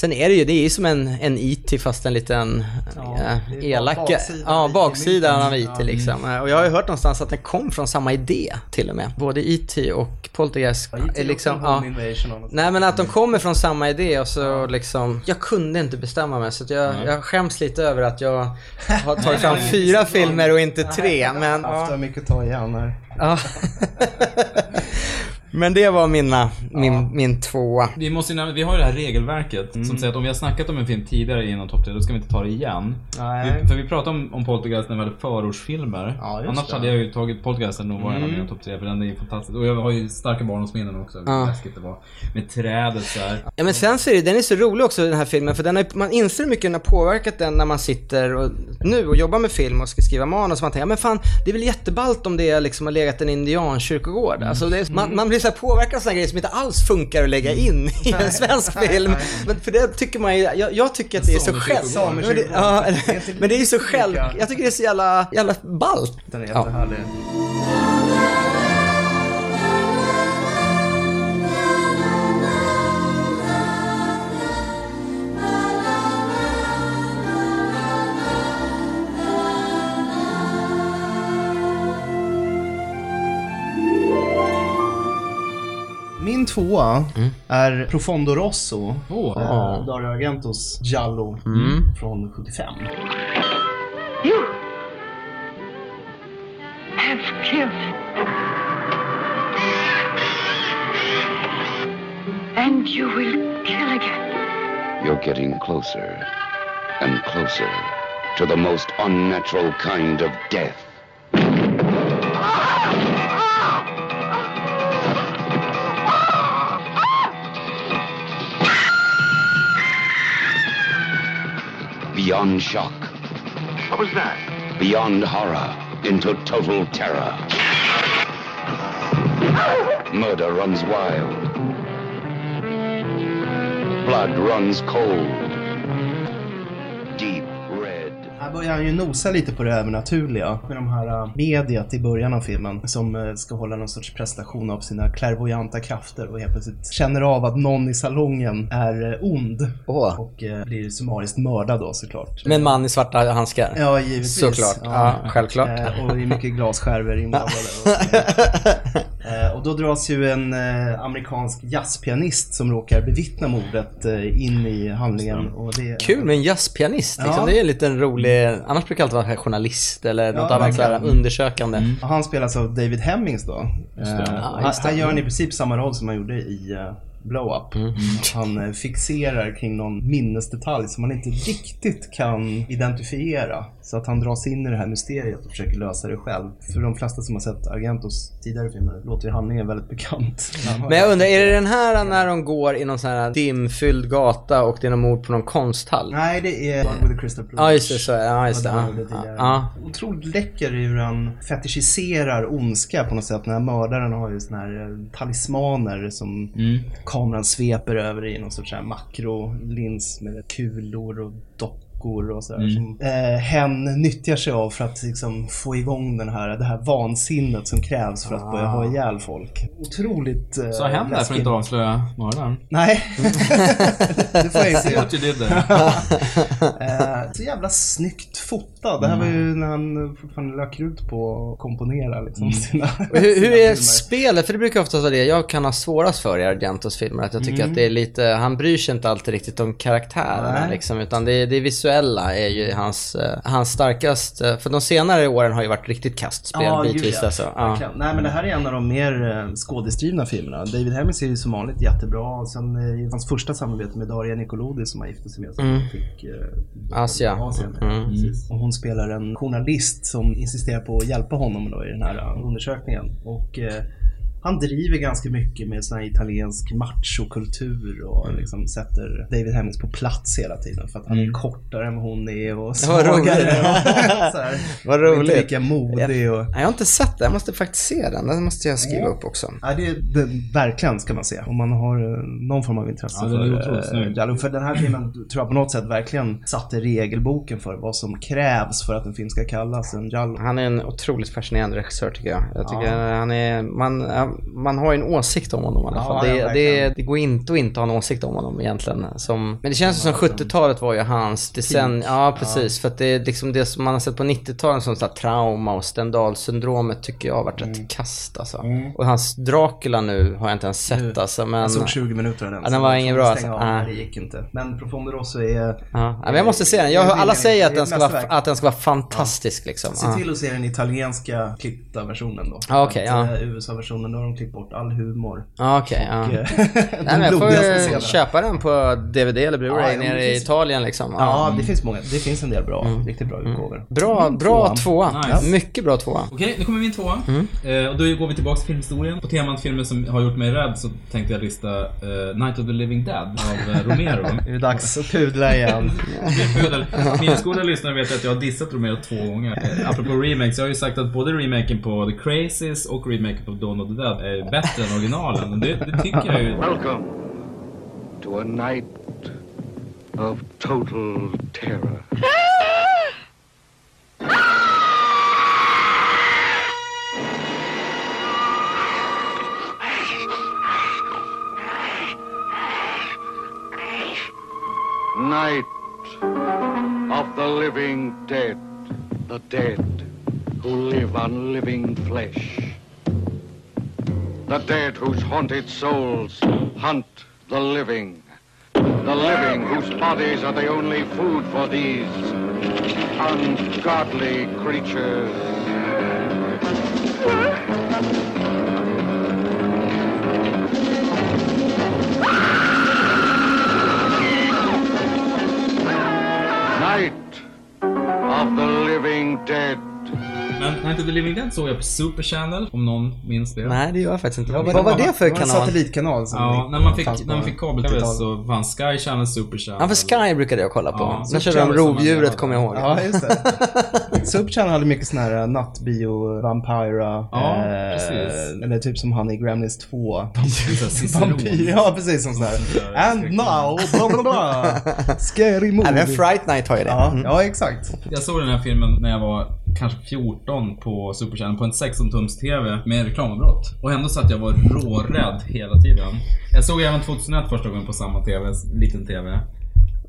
Sen är det ju, det är ju som en, en IT fast en liten Ja, är elak... baksidan Ja, av IT baksidan av. IT liksom. Och jag har ju hört någonstans att den kom från samma idé till och med. Både IT och Poltergeist Ja, IT är liksom... home Ja, invasion av något Nej men att de kommer från samma idé och så liksom, jag kunde inte bestämma mig så jag, jag skäms lite över att jag har tagit fram fyra filmer och inte tre. Men, Haft ja. mycket att ta igen här. Ja. men det var mina, min, min tvåa. Vi, måste, vi har ju det här regelverket Mm. som säger att om vi har snackat om en film tidigare inom topp 3 då ska vi inte ta det igen. Nej. Vi, för vi pratade om, om Poltergeist när vi hade förortsfilmer. Ja, just Annars det. hade jag ju tagit Poltergeisten och var en av Mm. mina topp 3 för den är ju fantastisk. Och jag har ju starka barndomsminnen också. Ja. läskigt det var. Med trädet så här. Ja men sen så är det, den är så rolig också den här filmen för den har, man inser hur mycket den har påverkat den när man sitter och, nu och jobbar med film och ska skriva manus. Man tänker, ja men fan det är väl jätteballt om det liksom har legat en indiankyrkogård. Alltså det är, man, man blir så här påverkad av sådana grejer som inte alls funkar att lägga in i en svensk film. Men för det tycker man ju, jag, jag tycker att det är så själv... Men det- Ja, men det är ju så själv, jag tycker det är så jävla, jävla ballt. Den är Ja. Min tvåa är Profondo Rosso. Åh. eh, Dario Argentos Giallo Mm. från 75. You have killed. And you will kill again. You're getting closer and closer to the most unnatural kind of death. Beyond shock, What was that? beyond horror, into total terror. Murder runs wild. Blood runs cold. Börjar han ju nosa lite på det övernaturliga med de här uh, mediet i början av filmen som eh, ska hålla någon sorts prestation av sina klärvoajanta krafter och helt plötsligt känner av att någon i salongen är eh, ond Åh. och blir summariskt mördad då såklart. Med en man i svarta handskar. Ja, givetvis. Såklart. Ja, självklart. Eh, och det är mycket glasskärvor inblandade. Eh, då dras ju en eh, amerikansk jazzpianist som råkar bevittna mordet eh, in i handlingen. Och det, Kul med en jazzpianist liksom. Ja. Det är en liten rolig, annars brukar det alltid vara journalist eller något Ja, annat sådär undersökande. Och han spelas av David Hemmings då. Just Eh, han, just det. han gör han i princip samma roll som han gjorde i eh, Blow Up. Mm. Han eh, fixerar kring någon minnesdetalj som man inte riktigt kan identifiera. Så att han dras in i det här mysteriet och försöker lösa det själv. För de flesta som har sett Argentos tidigare filmer låter ju handlingen väldigt bekant. Men jag undrar, är det den här när de går i någon sån här dimfylld gata och det är någon mord på någon konsthall? Nej, det är One with the Crystal Plumage. Ja, just det. Så, ja, just det. Ja, det ja. Otroligt läcker hur han fetischiserar ondska på något sätt. Den här mördaren har ju såna här eh, talismaner som kameran sveper över i någon sorts här makrolins med kulor och dockor och sådär. Mm. Som eh, hen nyttjar sig av för att liksom få igång den här, det här vansinnet som krävs för att börja ha ihjäl folk. Otroligt eh, Så har hänt där för att inte avslöja mördaren. Nej, det får jag inte göra. Eh, så jävla snyggt fotad. Det här var ju när han fortfarande lök ut på att komponera liksom sina... Och Hur, hur sina är filmer. spelet? För det brukar ofta vara det jag kan ha svårast för i Argentos filmer. Att jag tycker Mm. att det är lite, han bryr sig inte alltid riktigt om karaktärerna liksom. Utan det, det visuella är ju hans, eh, hans starkaste, för de senare åren har ju varit riktigt kastspel Ja, bitvis ja. alltså. Ja. Verkligen. Nej men det här är en av de mer eh, skådeskrivna filmerna. David Hemmings är ju som vanligt jättebra. Och sen eh, i hans första samarbete med Daria Nicolodi som han gifte sig med. Som Mm. fick eh, Asia. Asien. Mm. Och hon spelar en journalist som insisterar på att hjälpa honom då i den här eh, undersökningen. Och eh, han driver ganska mycket med sån här italiensk machokultur och Mm. liksom sätter David Hemmings på plats hela tiden. För att han är kortare än vad hon är och Vad svagare. roligt. Vad Och Inte roligt. lika modig och... Jag har inte sett det, jag måste faktiskt se den. Den måste jag skriva upp också. Ja, det, det, verkligen ska man se. Om man har eh, någon form av intresse Ja, den för eh. Giallo. För den här filmen tror jag på något sätt verkligen satte regelboken för vad som krävs för att en film ska kallas en Giallo. Han är en otroligt fascinerande regissör tycker jag. Jag tycker Ja. han är, man, ja, man har ju en åsikt om honom i alla Ja, fall. ja, det, det, det går inte att inte ha en åsikt om honom egentligen. Som, men det känns som 70-talet var ju hans decennium. Ja, precis. För att det är liksom det som man har sett på 90-talet som så trauma och Stendhal-syndromet tycker jag har varit Mm. rätt kast alltså. Och hans Dracula nu har jag inte ens sett alltså. Men, Jag såg 20 minuter av den. Ja, den var ingen bra alltså. av, men Det gick inte. Men Profondo Rosso är... Ja. Ja, men jag måste se den. Jag, alla säger att den, ska vara, att den ska vara fantastisk liksom. Se Ja. till att se den italienska klippta versionen då. Ja, okej, Att, ja. eh, USA-versionen, de klippt bort all humor. Ja, okej. ja. Och, eh, Nej, men jag får köpa den på DVD eller Blu-ray Ja, ja, nere det i finns- Italien liksom. Ja, det finns många. Det finns en del bra, riktigt bra utgåvor. Bra, Mm, bra tvåan. tvåa. Nice. Mycket bra tvåa. Okej, nu kommer min tvåa. Mm. Eh, och då går vi tillbaka till filmhistorien. På temat filmer som har gjort mig rädd så tänkte jag lista eh, Night of the Living Dead av Romero. Det är dags att pudla igen. Minnesgoda lyssnare vet att jag har dissat Romero två gånger. Apropå remakes, jag har ju sagt att både remaken på The Crazies och remaken på Dawn of the Dead är bättre än originalen. Det, det tycker jag ju. Welcome to a night of total terror. Night of the living dead, the dead who live on living flesh. The dead whose haunted souls hunt the living. The living whose bodies are the only food for these ungodly creatures. Night of the living dead. Night of the Living Dead såg jag på Super Channel, om någon minns det. Nej, det gör jag faktiskt inte. Ja, men vad var det för var en kanal? satellitkanal som Ja, när man fick, när man fick kabel-tv 80-talet. så fanns Sky Channel, Super Channel. Ja, för Sky brukade jag kolla på. Ja, Sen körde de Channel rovdjuret, kommer jag ihåg. Ja, just det. Subchannel hade mycket sån här nattbio, Vampira. Ja, eh, precis. Eller typ som han i Gremlins 2. Ciceron. Vampyr, ja precis som sån här. And now, bla bla bla. Scary movie. Även Fright Night har ju det. Ja, Mm. ja, exakt. Jag såg den här filmen när jag var kanske 14 på Super Channel på en 16-tums TV med reklamavbrott. Och ändå så att jag var rårädd hela tiden. Jag såg även 2001 första gången på samma TV, liten TV.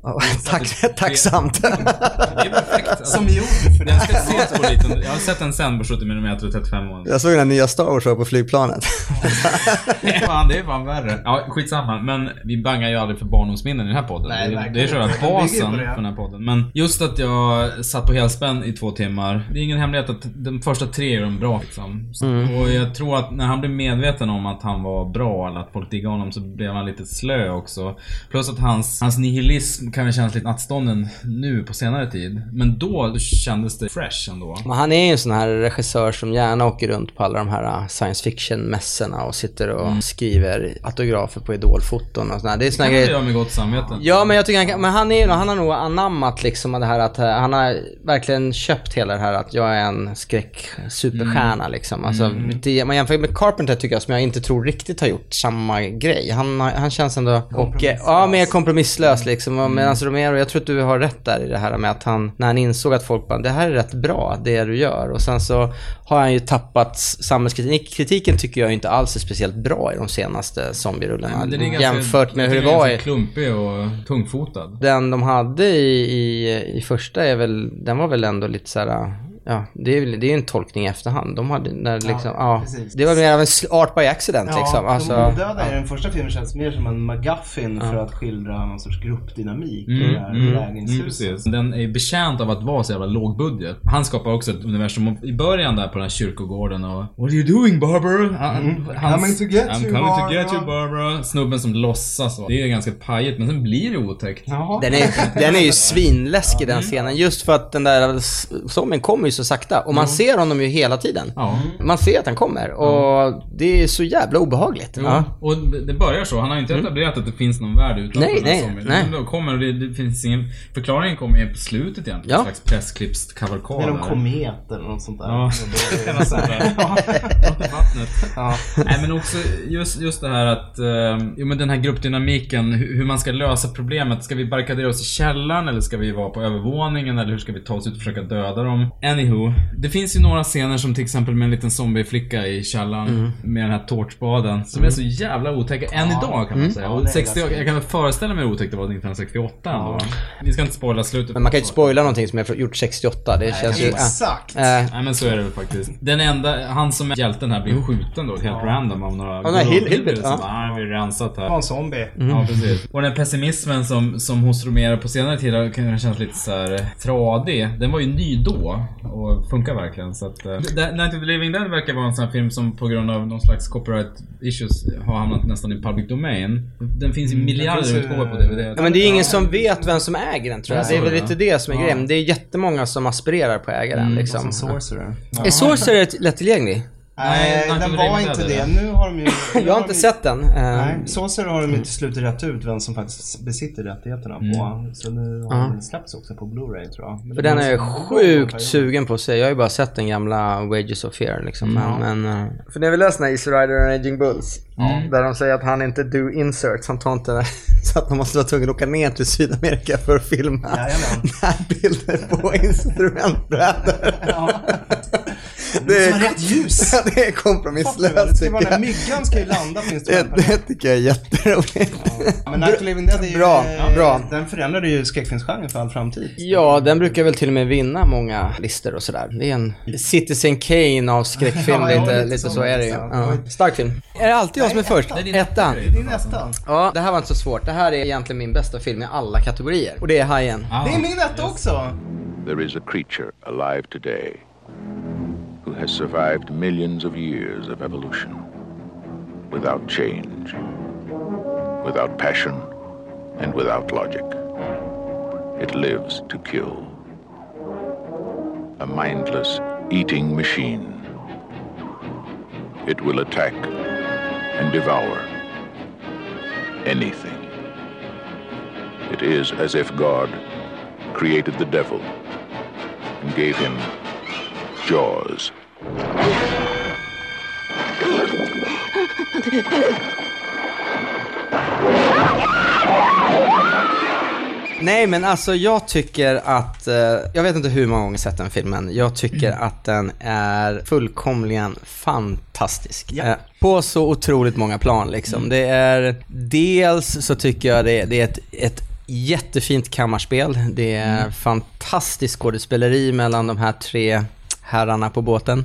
Ja, Tack, tacksamt. Det är perfekt. Alltså, Som gjord för den ska ses på liten. Jag har sett den sen på 70 mm och 35 mm. Jag såg den nya Star Wars på flygplanet. fan, det är fan värre. Ja, skitsamma. Men vi bangar ju aldrig för barndomsminnen i den här podden. Nej, det, är- det är själva. Det basen på för det. den här podden. Men just att jag satt på helspänn i två timmar. Det är ingen hemlighet att de första tre är de bra liksom. Så- Mm. Och jag tror att när han blev medveten om att han var bra eller att folk diggade honom så blev han lite slö också. Plus att hans, hans nihilism kan väl kännas lite nattstånden nu på senare tid. Men då kändes det fresh ändå. Men han är ju en sån här regissör som gärna åker runt på alla de här uh, science fiction-mässorna och sitter och skriver autografer på idolfoton och sådär. Det är Det såna kan grejer. man göra med gott samvete. Ja, men jag tycker han, kan- men han, är, han har nog anammat liksom det här att eh, han har verkligen köpt hela det här att jag är en skräck-superstjärna liksom. Alltså, det, man jämför med Carpenter tycker jag som jag inte tror riktigt har gjort samma grej. Han, han känns ändå, och, ja, mer kompromisslös liksom. Medan Romero, jag tror att du har rätt där i det här med att han, när han insåg att folk bara, det här är rätt bra, det du gör. Och sen så har han ju tappat samhällskritiken. Kritiken tycker jag inte alls är speciellt bra i de senaste zombierullarna. Jämfört med hur det var i... klumpig och tungfotad. Den de hade i, i, i första är väl, den var väl ändå lite såhär, ja, det är ju det är en tolkning i efterhand. De hade, när liksom, ja, precis. det var mer av en art by accident liksom. Alltså, de odöda i den första filmen känns mer som en McGuffin för att skildra någon sorts gruppdynamik i det här mm, lägenhetshuset. precis. Den är betjänt av att vara så jävla låg budget. Han skapar också ett universum i början där på den här kyrkogården och What are you doing Barbara? Han, Coming to get I'm you, coming to get Barbara." you Barbara. Snubben som låtsas. och Det är ganska pajigt men sen blir det otäckt. Den, är, den är ju svinläskig den scenen. Just för att den där s- zombien kommer ju så sakta. Och man ser honom ju hela tiden. Ja. Man ser att han kommer. Och det är så jävla obehagligt. Jo, Ja. och det börjar så. Han har inte etablerat att det finns någon värld utanför Nej, den här nej, nej. Kommer och det, det finns ingen... Förklaringen kommer ju på slutet egentligen. Ja. En slags pressklippskavalkad. Med någon komet eller något sånt där. Ja, något sånt där. Vattnet. Ja. Nej men också just, just det här att, eh, jo men den här gruppdynamiken, hur, hur man ska lösa problemet. Ska vi barrikadera oss i källaren eller ska vi vara på övervåningen eller hur ska vi ta oss ut och försöka döda dem? I Anywho. Det finns ju några scener som till exempel med en liten zombieflicka i källaren Mm. med den här tårtspaden som är så jävla otäcka än idag kan man Mm. säga. Ja, Och det är 60, ganska jag kan väl föreställa mig hur otäckt det var 1968 ändå. Vi ska inte spoila slutet. Men man kan ju inte spoila någonting som är gjort 68. Det känns ju... exakt. Äh, äh, Nej men så är det väl faktiskt. Den enda, han som är hjälten här blir skjuten då helt random av några nej, Hill- gubbar Hillbilly, som ja. "Ah, vi rensat här. Det var en zombie. Ja, precis. Och den pessimismen som, som hos Romero på senare tid har kännas lite så här eh, tradig. Den var ju ny då och funkar verkligen. Så att, uh, Night of the Living Dead verkar vara en sån här film som på grund av någon slags copyright issues har hamnat nästan i public domain. Den finns i miljarder finns ju- utgåvor på DVD. Ja, men det är ingen som vet vem som äger den tror jag. Ja, Det är väl lite det som är Ja. grejen. Det är jättemånga som aspirerar på att äga den Mm, liksom. Som Sorcerer. Är Sorcerer lättillgänglig? Nej, den the var inte det. det. Nu har de ju... Jag har inte sett den. Eh, Nej, Sorcerer har de ju till slut rätt ut vem som faktiskt besitter rättigheterna på. Så nu har Ja. den släppts också på Blu-ray tror jag. Men För den är jag sjukt sugen på att se. Jag har ju bara sett den gamla Wages of Fear liksom. Men, men, eh, för ni har väl läst den här Easy Rider and Aging Bulls? Där de säger att han inte do inserts, han tar inte så att de måste vara tvungna att åka ner till Sydamerika för att filma närbilder på instrumentbrädor. Det är rätt ljus. Ja, det är Det kompromisslöst tycker den här jag. myggan ska ju landa på Det, det tycker jag är jätteroligt. Men Night Living Dead är ju... Bra, eh, bra. Den förändrade ju skräckfilmsgenren för all framtid. Ja, den brukar väl till och med vinna många listor och sådär. Det är en Citizen Kane av skräckfilm, Ja, ja, lite, lite lite så, så är det ju. Ja. Stark film. Är det alltid jag som är först? Ettan. Det är nästa. Ja, det här var inte så svårt. Det här är egentligen min bästa film i alla kategorier. Och det är Hajen. Det är min etta också. There is a creature alive today who has survived millions of years of evolution without change, without passion, and without logic. It lives to kill. A mindless eating machine. It will attack and devour anything. It is as if God created the devil and gave him jaws. Nej men alltså jag tycker att, eh, jag vet inte hur många gånger jag sett den filmen. Jag tycker att den är fullkomligen fantastisk. Eh, på så otroligt många plan liksom. Det är, dels så tycker jag det, det är ett, ett jättefint kammarspel. Det är fantastiskt skådespeleri mellan de här tre herrarna på båten.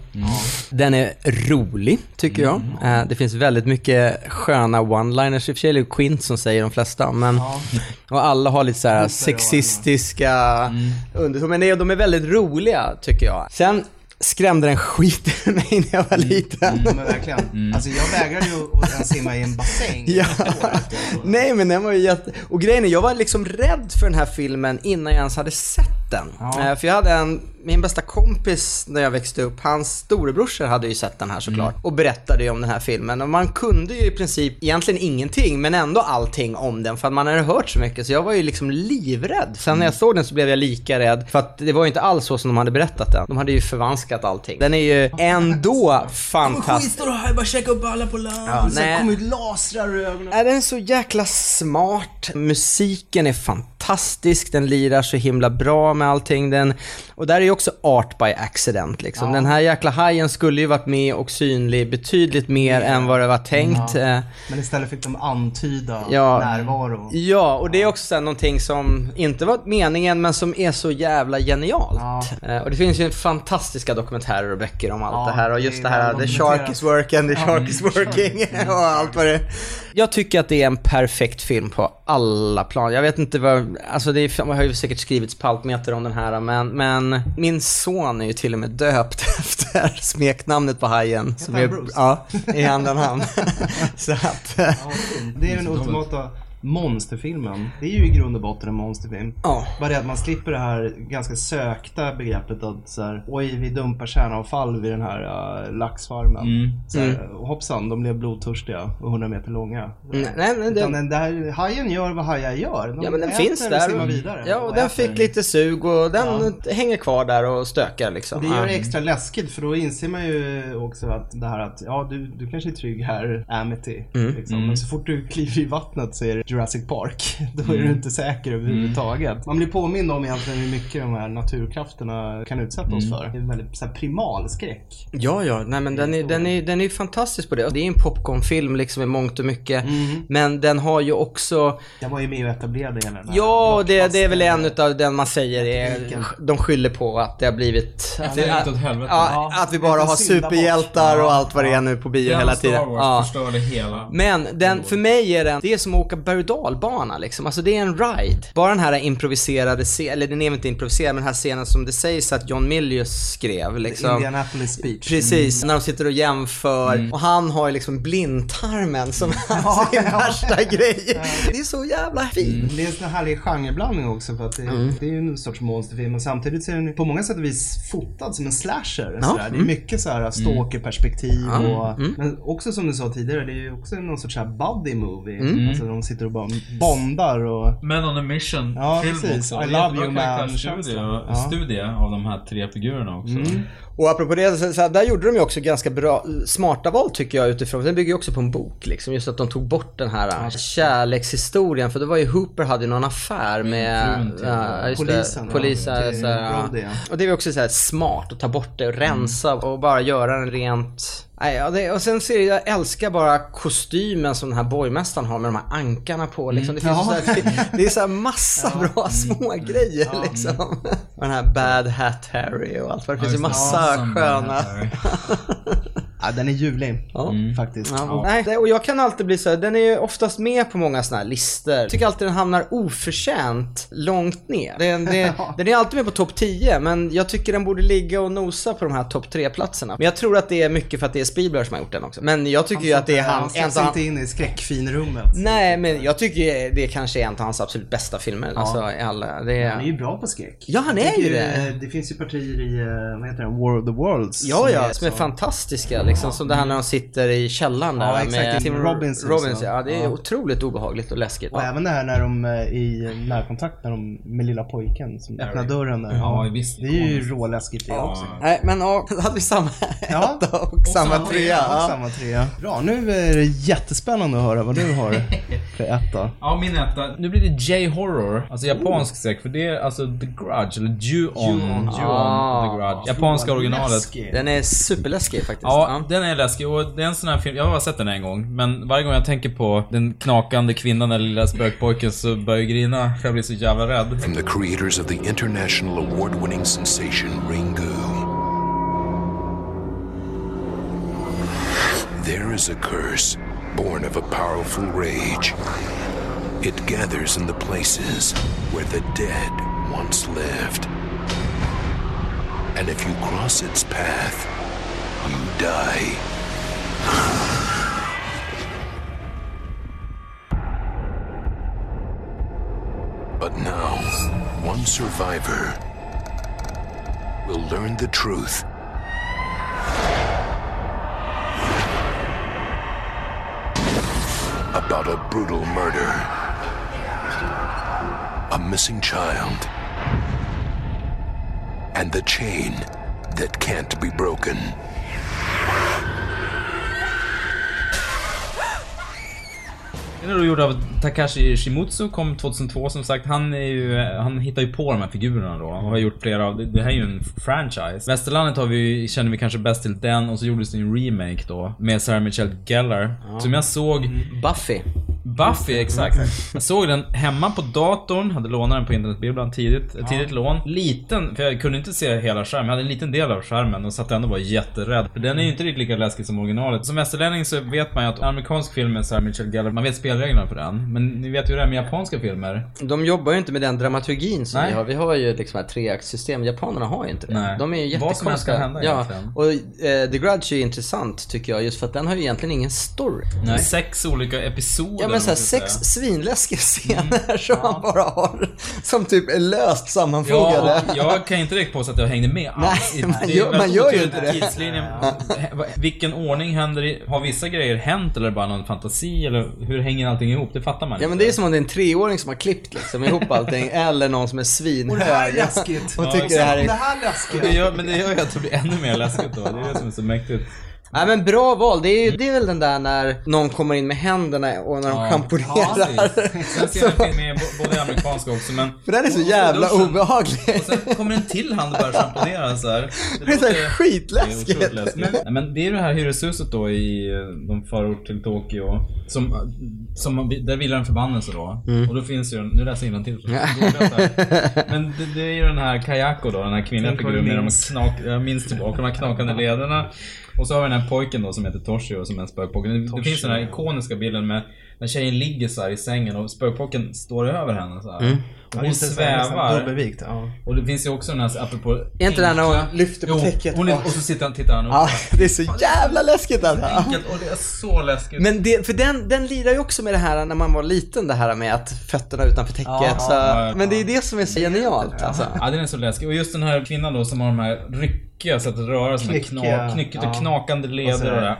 Den är rolig, tycker jag. Eh, Det finns väldigt mycket sköna one-liners. I och för sig är det Quint som säger de flesta, men... Och alla har lite så här sexistiska undertoner. Men de är väldigt roliga, tycker jag. Sen skrämde den skiten ur mig när jag var liten. Men verkligen. Alltså jag vägrade ju att simma i en bassäng. Ja. Nej men den var ju jätte... Och grejen är, jag var liksom rädd för den här filmen innan jag ens hade sett den. Eh, För jag hade en, min bästa kompis när jag växte upp, hans storebrorsor hade ju sett den här såklart. Och berättade ju om den här filmen. Och man kunde ju i princip egentligen ingenting, men ändå allting om den. För att man hade hört så mycket. Så jag var ju liksom livrädd. Sen när jag såg den så blev jag lika rädd. För att det var ju inte alls så som de hade berättat den. De hade ju förvanskat allting. Den är ju ändå fantastisk. och här, bara checka upp alla på land. Ja, nej. kommer ut lasrar ur ögonen. Är den så jäkla smart? Musiken är fantastisk, den lirar så himla bra med allting. Den, och där är ju också art by accident liksom. Den här jäkla hajen skulle ju varit med och synlig betydligt mer än vad det var tänkt. Eh, Men istället fick de antyda Ja. närvaro. Ja, och det är också så här någonting som inte var meningen men som är så jävla genialt. Eh, Och det finns ju fantastiska dokumentärer och böcker om allt Ja, det här och det just är det här the shark is working, the Ja, shark is working och allt vad det Jag tycker att det är en perfekt film på alla plan. Jag vet inte vad, alltså det är, man har ju säkert skrivits paltmeter om den här men, men min son är ju till och med döpt efter smeknamnet på hajen. Som är, Bruce? ja, i andra namn. så att, eh, Det är den ultimata monsterfilmen. Det är ju i grund och botten en monsterfilm. Ja. Bara det att man slipper det här ganska sökta begreppet att så här, oj vi dumpar kärnavfall vid den här uh, laxfarmen. Mm. Så här, Mm. hoppsan, de blev blodtörstiga och 100 meter långa. Nej, nej, men Utan det, den där, hajen gör vad hajar gör. De ja men den finns och där. simmar vidare. Ja, och och den äter. fick lite sug och den hänger kvar där och stökar liksom. Det gör Ja. det extra läskigt för då inser man ju också att det här att ja du, du kanske är trygg här, Amity. Mm. Liksom. Men så fort du kliver i vattnet så är det Jurassic Park. Då är Mm. du inte säker överhuvudtaget. Man blir påmind om egentligen hur mycket de här naturkrafterna kan utsätta oss Mm. för. Det är en väldigt så här, primal skräck. Ja, ja, nej men den är, den är, den är ju fantastisk på det. Det är en popcornfilm liksom i mångt och mycket. Mm. Men den har ju också Jag var ju med och etablerade hela den här Ja, det, det är väl en utav den man säger är, de skyller på att det har blivit... lite åt helvete. Ja, att vi bara har superhjältar och allt vad det är nu på bio hela tiden. Ja. Men den, för mig är den, det är som att åka berg och dalbana liksom. Alltså det är en ride. Bara den här improviserade scenen, eller den är inte improviserad, men den här scenen som det sägs att John Milius skrev liksom. Indianapolis speech. Precis, när de sitter och jämför. Och han har ju liksom blindtarmen som Ja, sin ja. värsta grej. Det är så jävla fint. Det är en sån här härlig genreblandning också för att det, Mm. det är ju en sorts monsterfilm men samtidigt så är den på många sätt och vis fotad som en slasher. Ja. Det är mm. mycket så här stalker-perspektiv och mm. men också som du sa tidigare det är ju också någon sorts så här buddy movie. Mm. Alltså de sitter och bara bondar och Men on a mission Ja, film precis. också. I love you, man, Ja. studie av de här tre figurerna också. Mm. Och apropå det, så, så där gjorde de ju också ganska bra, smarta val tycker jag utifrån, den bygger ju också på en bok liksom, just att de tog bort den här ja. kärlekshistorien, för det var ju Hooper hade ju någon affär med ja, just Polisen, det, ja, polisen. till så här, Brody, ja. Och det är också så här smart att ta bort det och rensa och bara göra den rent Nej, ja, det, och sen ser jag, jag älskar bara kostymen som den här borgmästaren har med de här ankarna på liksom. Det, finns Ja. så här, det, det är så massa bra små grejer liksom. Och den här Bad Hat Harry och allt vad det finns ju massa Awesome, sköna. Ja, den är ljuvlig Ja. faktiskt. Ja, Nej, det- och jag kan alltid bli så här, den är ju oftast med på många sådana här listor. Jag tycker alltid den hamnar oförtjänt långt ner. Den, det, den är alltid med på topp 10, men jag tycker den borde ligga och nosa på de här topp 3-platserna. Men jag tror att det är mycket för att det är Spielberg som har gjort den också. Men jag tycker ju att det är han, Han av inte in i skräckfinrummet. Nej, men jag tycker det kanske är en av hans absolut bästa filmer. Alltså, i alla, det Han är är... ju bra på skräck. Ja, han är ju det. Det finns ju partier i, eh, vad heter den, War of the Worlds. Ja, ja, som är så- fantastiska liksom. Som det här när de sitter i källaren där Ja, exakt. med Tim Robbins Robbins ja, det är Ja. otroligt obehagligt och läskigt. Och även det här när de är i närkontakt när de, med lilla pojken som öppnar dörren där. Ja, visst. Det är ju råläskigt det också. Nej, men ja, då hade vi samma Ja. etta och, samma Och trea. Ja. samma trea. Bra, nu är det jättespännande att höra vad du har för etta. Ja, min etta. Nu blir det J-horror. Alltså japansk skräck. För det är alltså The Grudge, eller Ju-on. Ju-on. Ah. The Grudge. Japanska originalet. Den är superläskig faktiskt. Ja, den är läskig och det är en sån här film, jag har bara sett den en gång, men varje gång jag tänker på den knakande kvinnan eller lilla spökpojken så börjar jag grina för jag blir så jävla rädd. From the creators of the international award winning sensation Ringu. There is a curse born of a powerful rage. It gathers in the places where the dead once lived. And if you cross its path, you die. But now, one survivor will learn the truth. About a brutal murder, a missing child, and the chain that can't be broken. Den är då gjord av Takashi Shimutsu, kom 2002 som sagt. Han är ju, han hittar ju på de här figurerna då. Och har gjort flera av, det, här är ju en franchise. Västerlandet har vi, känner vi kanske bäst till den och så gjordes det en remake då. Med Sarah Michelle Gellar. Som jag såg Buffy. Buffy, exakt. Jag såg den hemma på datorn, hade lånat den på internetbibblan tidigt. Ett tidigt lån. Liten, för jag kunde inte se hela skärmen. Jag hade en liten del av skärmen och satt ändå och var jätterädd. För den är ju inte riktigt lika läskig som originalet. Som västerlänning så vet man ju att amerikansk film med Sarah Michelle Gellar, man vet spelreglerna för den. Men ni vet ju hur det är med japanska filmer. De jobbar ju inte med den dramaturgin som Nej. vi har. Vi har ju liksom ett treaktssystem. Japanerna har ju inte det. Nej. De är ju Vad som jättekonstiga. kan hända ja. egentligen. Och eh, The Grudge är ju intressant tycker jag just för att den har ju egentligen ingen story. Nej. Sex olika episoder Ja men så här, vad ska jag sex säga. svinläskiga scener som man bara har, som typ är löst sammanfogade. Ja, jag kan inte direkt påstå att jag hängde med alls. Nej, man gör- man gör ju inte det. Tidslinjen. Vilken ordning händer i... Har vissa grejer hänt eller bara någon fantasi? Eller hur hänger allting ihop? Det fattar man Ja men det är som om det är en treåring som har klippt liksom ihop allting, eller någon som är svinhög. Och det här är läskigt. Och Ja, tycker det här är... Det här läskigt. det gör, men det gör ju att det blir ännu mer läskigt då. Det är det som är så mäktigt. Nej men bra val, det är, ju- det är väl den där när någon kommer in med händerna och när de Ja. schamponerar. Sen ser jag en film med både amerikanska också men... För den är så och- och jävla duschen. obehaglig. Och sen kommer en till hand och börjar schamponera så här. Det är så här låter- skitläskigt. Det är. Nej, men det är det här hyreshuset då i eh, de förort till Tokyo. Som, som, där vilar en förbannelse då. Mm. Och då finns ju, nu läser jag innantill. Men det, det är ju den här Kayako då, den här de minns. knak, jag minns tillbaka, de här knakande lederna. Och så har vi den här pojken då som heter Toshio som är en spökpojke. Det, det finns den här ikoniska bilden med när tjejen ligger så här i sängen och spökpojken står över henne så här. Mm. Och Ja, hon nästan svävar. Dubbelvikt. Ja. Och det finns ju också den här, apropå... Är inte det när hon lyfter på Jo, täcket? Hon är, Ja. och så sitter han, tittar han upp. Ja, det är så jävla läskigt alltså. Enkelt och det är så läskigt. Men det, för den, den lirar ju också med det här när man var liten, det här med att fötterna utanför täcket. Ja, så, ja, ja. men det är det som är så genialt alltså. Ja, den är så läskig. Och just den här kvinnan då som har de här ryckiga sättet att röra sig knak, knyckigt och ja. knakande leder och det- det där.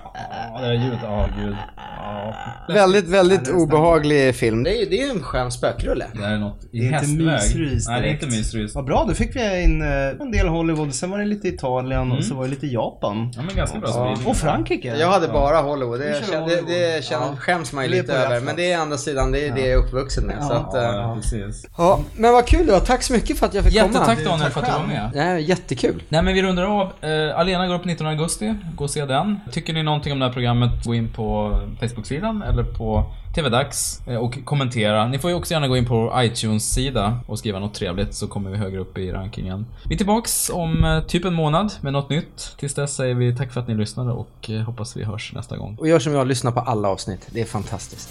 Ja, det där ljudet. Ja, gud. Ja. Väldigt, väldigt obehaglig film. Det är ju det är en skön spökrulle. Det är något i Mysrys Nej, det är inte mysrys. Vad bra, då fick vi in eh, en del Hollywood, sen var det lite Italien Mm. och så var det lite Japan. Ja, men ganska bra Ja. Och Frankrike. Jag hade bara Hollywood. Det, kör kände, det, Hollywood. det kände, Ja. skäms man ju lite över. Men det är andra sidan, det är det jag är uppvuxen med. Så att, eh, Ja, precis. ja, men vad kul var. Tack så mycket för att jag fick komma. Jättetack Daniel för att du var med. Ja, jättekul. Nej men vi rundar av. Eh, Alena går upp 19 augusti. Gå och se den. Tycker ni någonting om det här programmet, gå in på Facebook-sidan eller på TV-dags eh, och kommentera. Ni får ju också gärna gå in på vår iTunes-sida och skriva något trevligt så kommer vi högre upp i rankingen. Vi är tillbaks om eh, typ en månad med något nytt. Tills dess säger vi tack för att ni lyssnade och eh, hoppas vi hörs nästa gång. Och gör som jag, lyssna på alla avsnitt. Det är fantastiskt.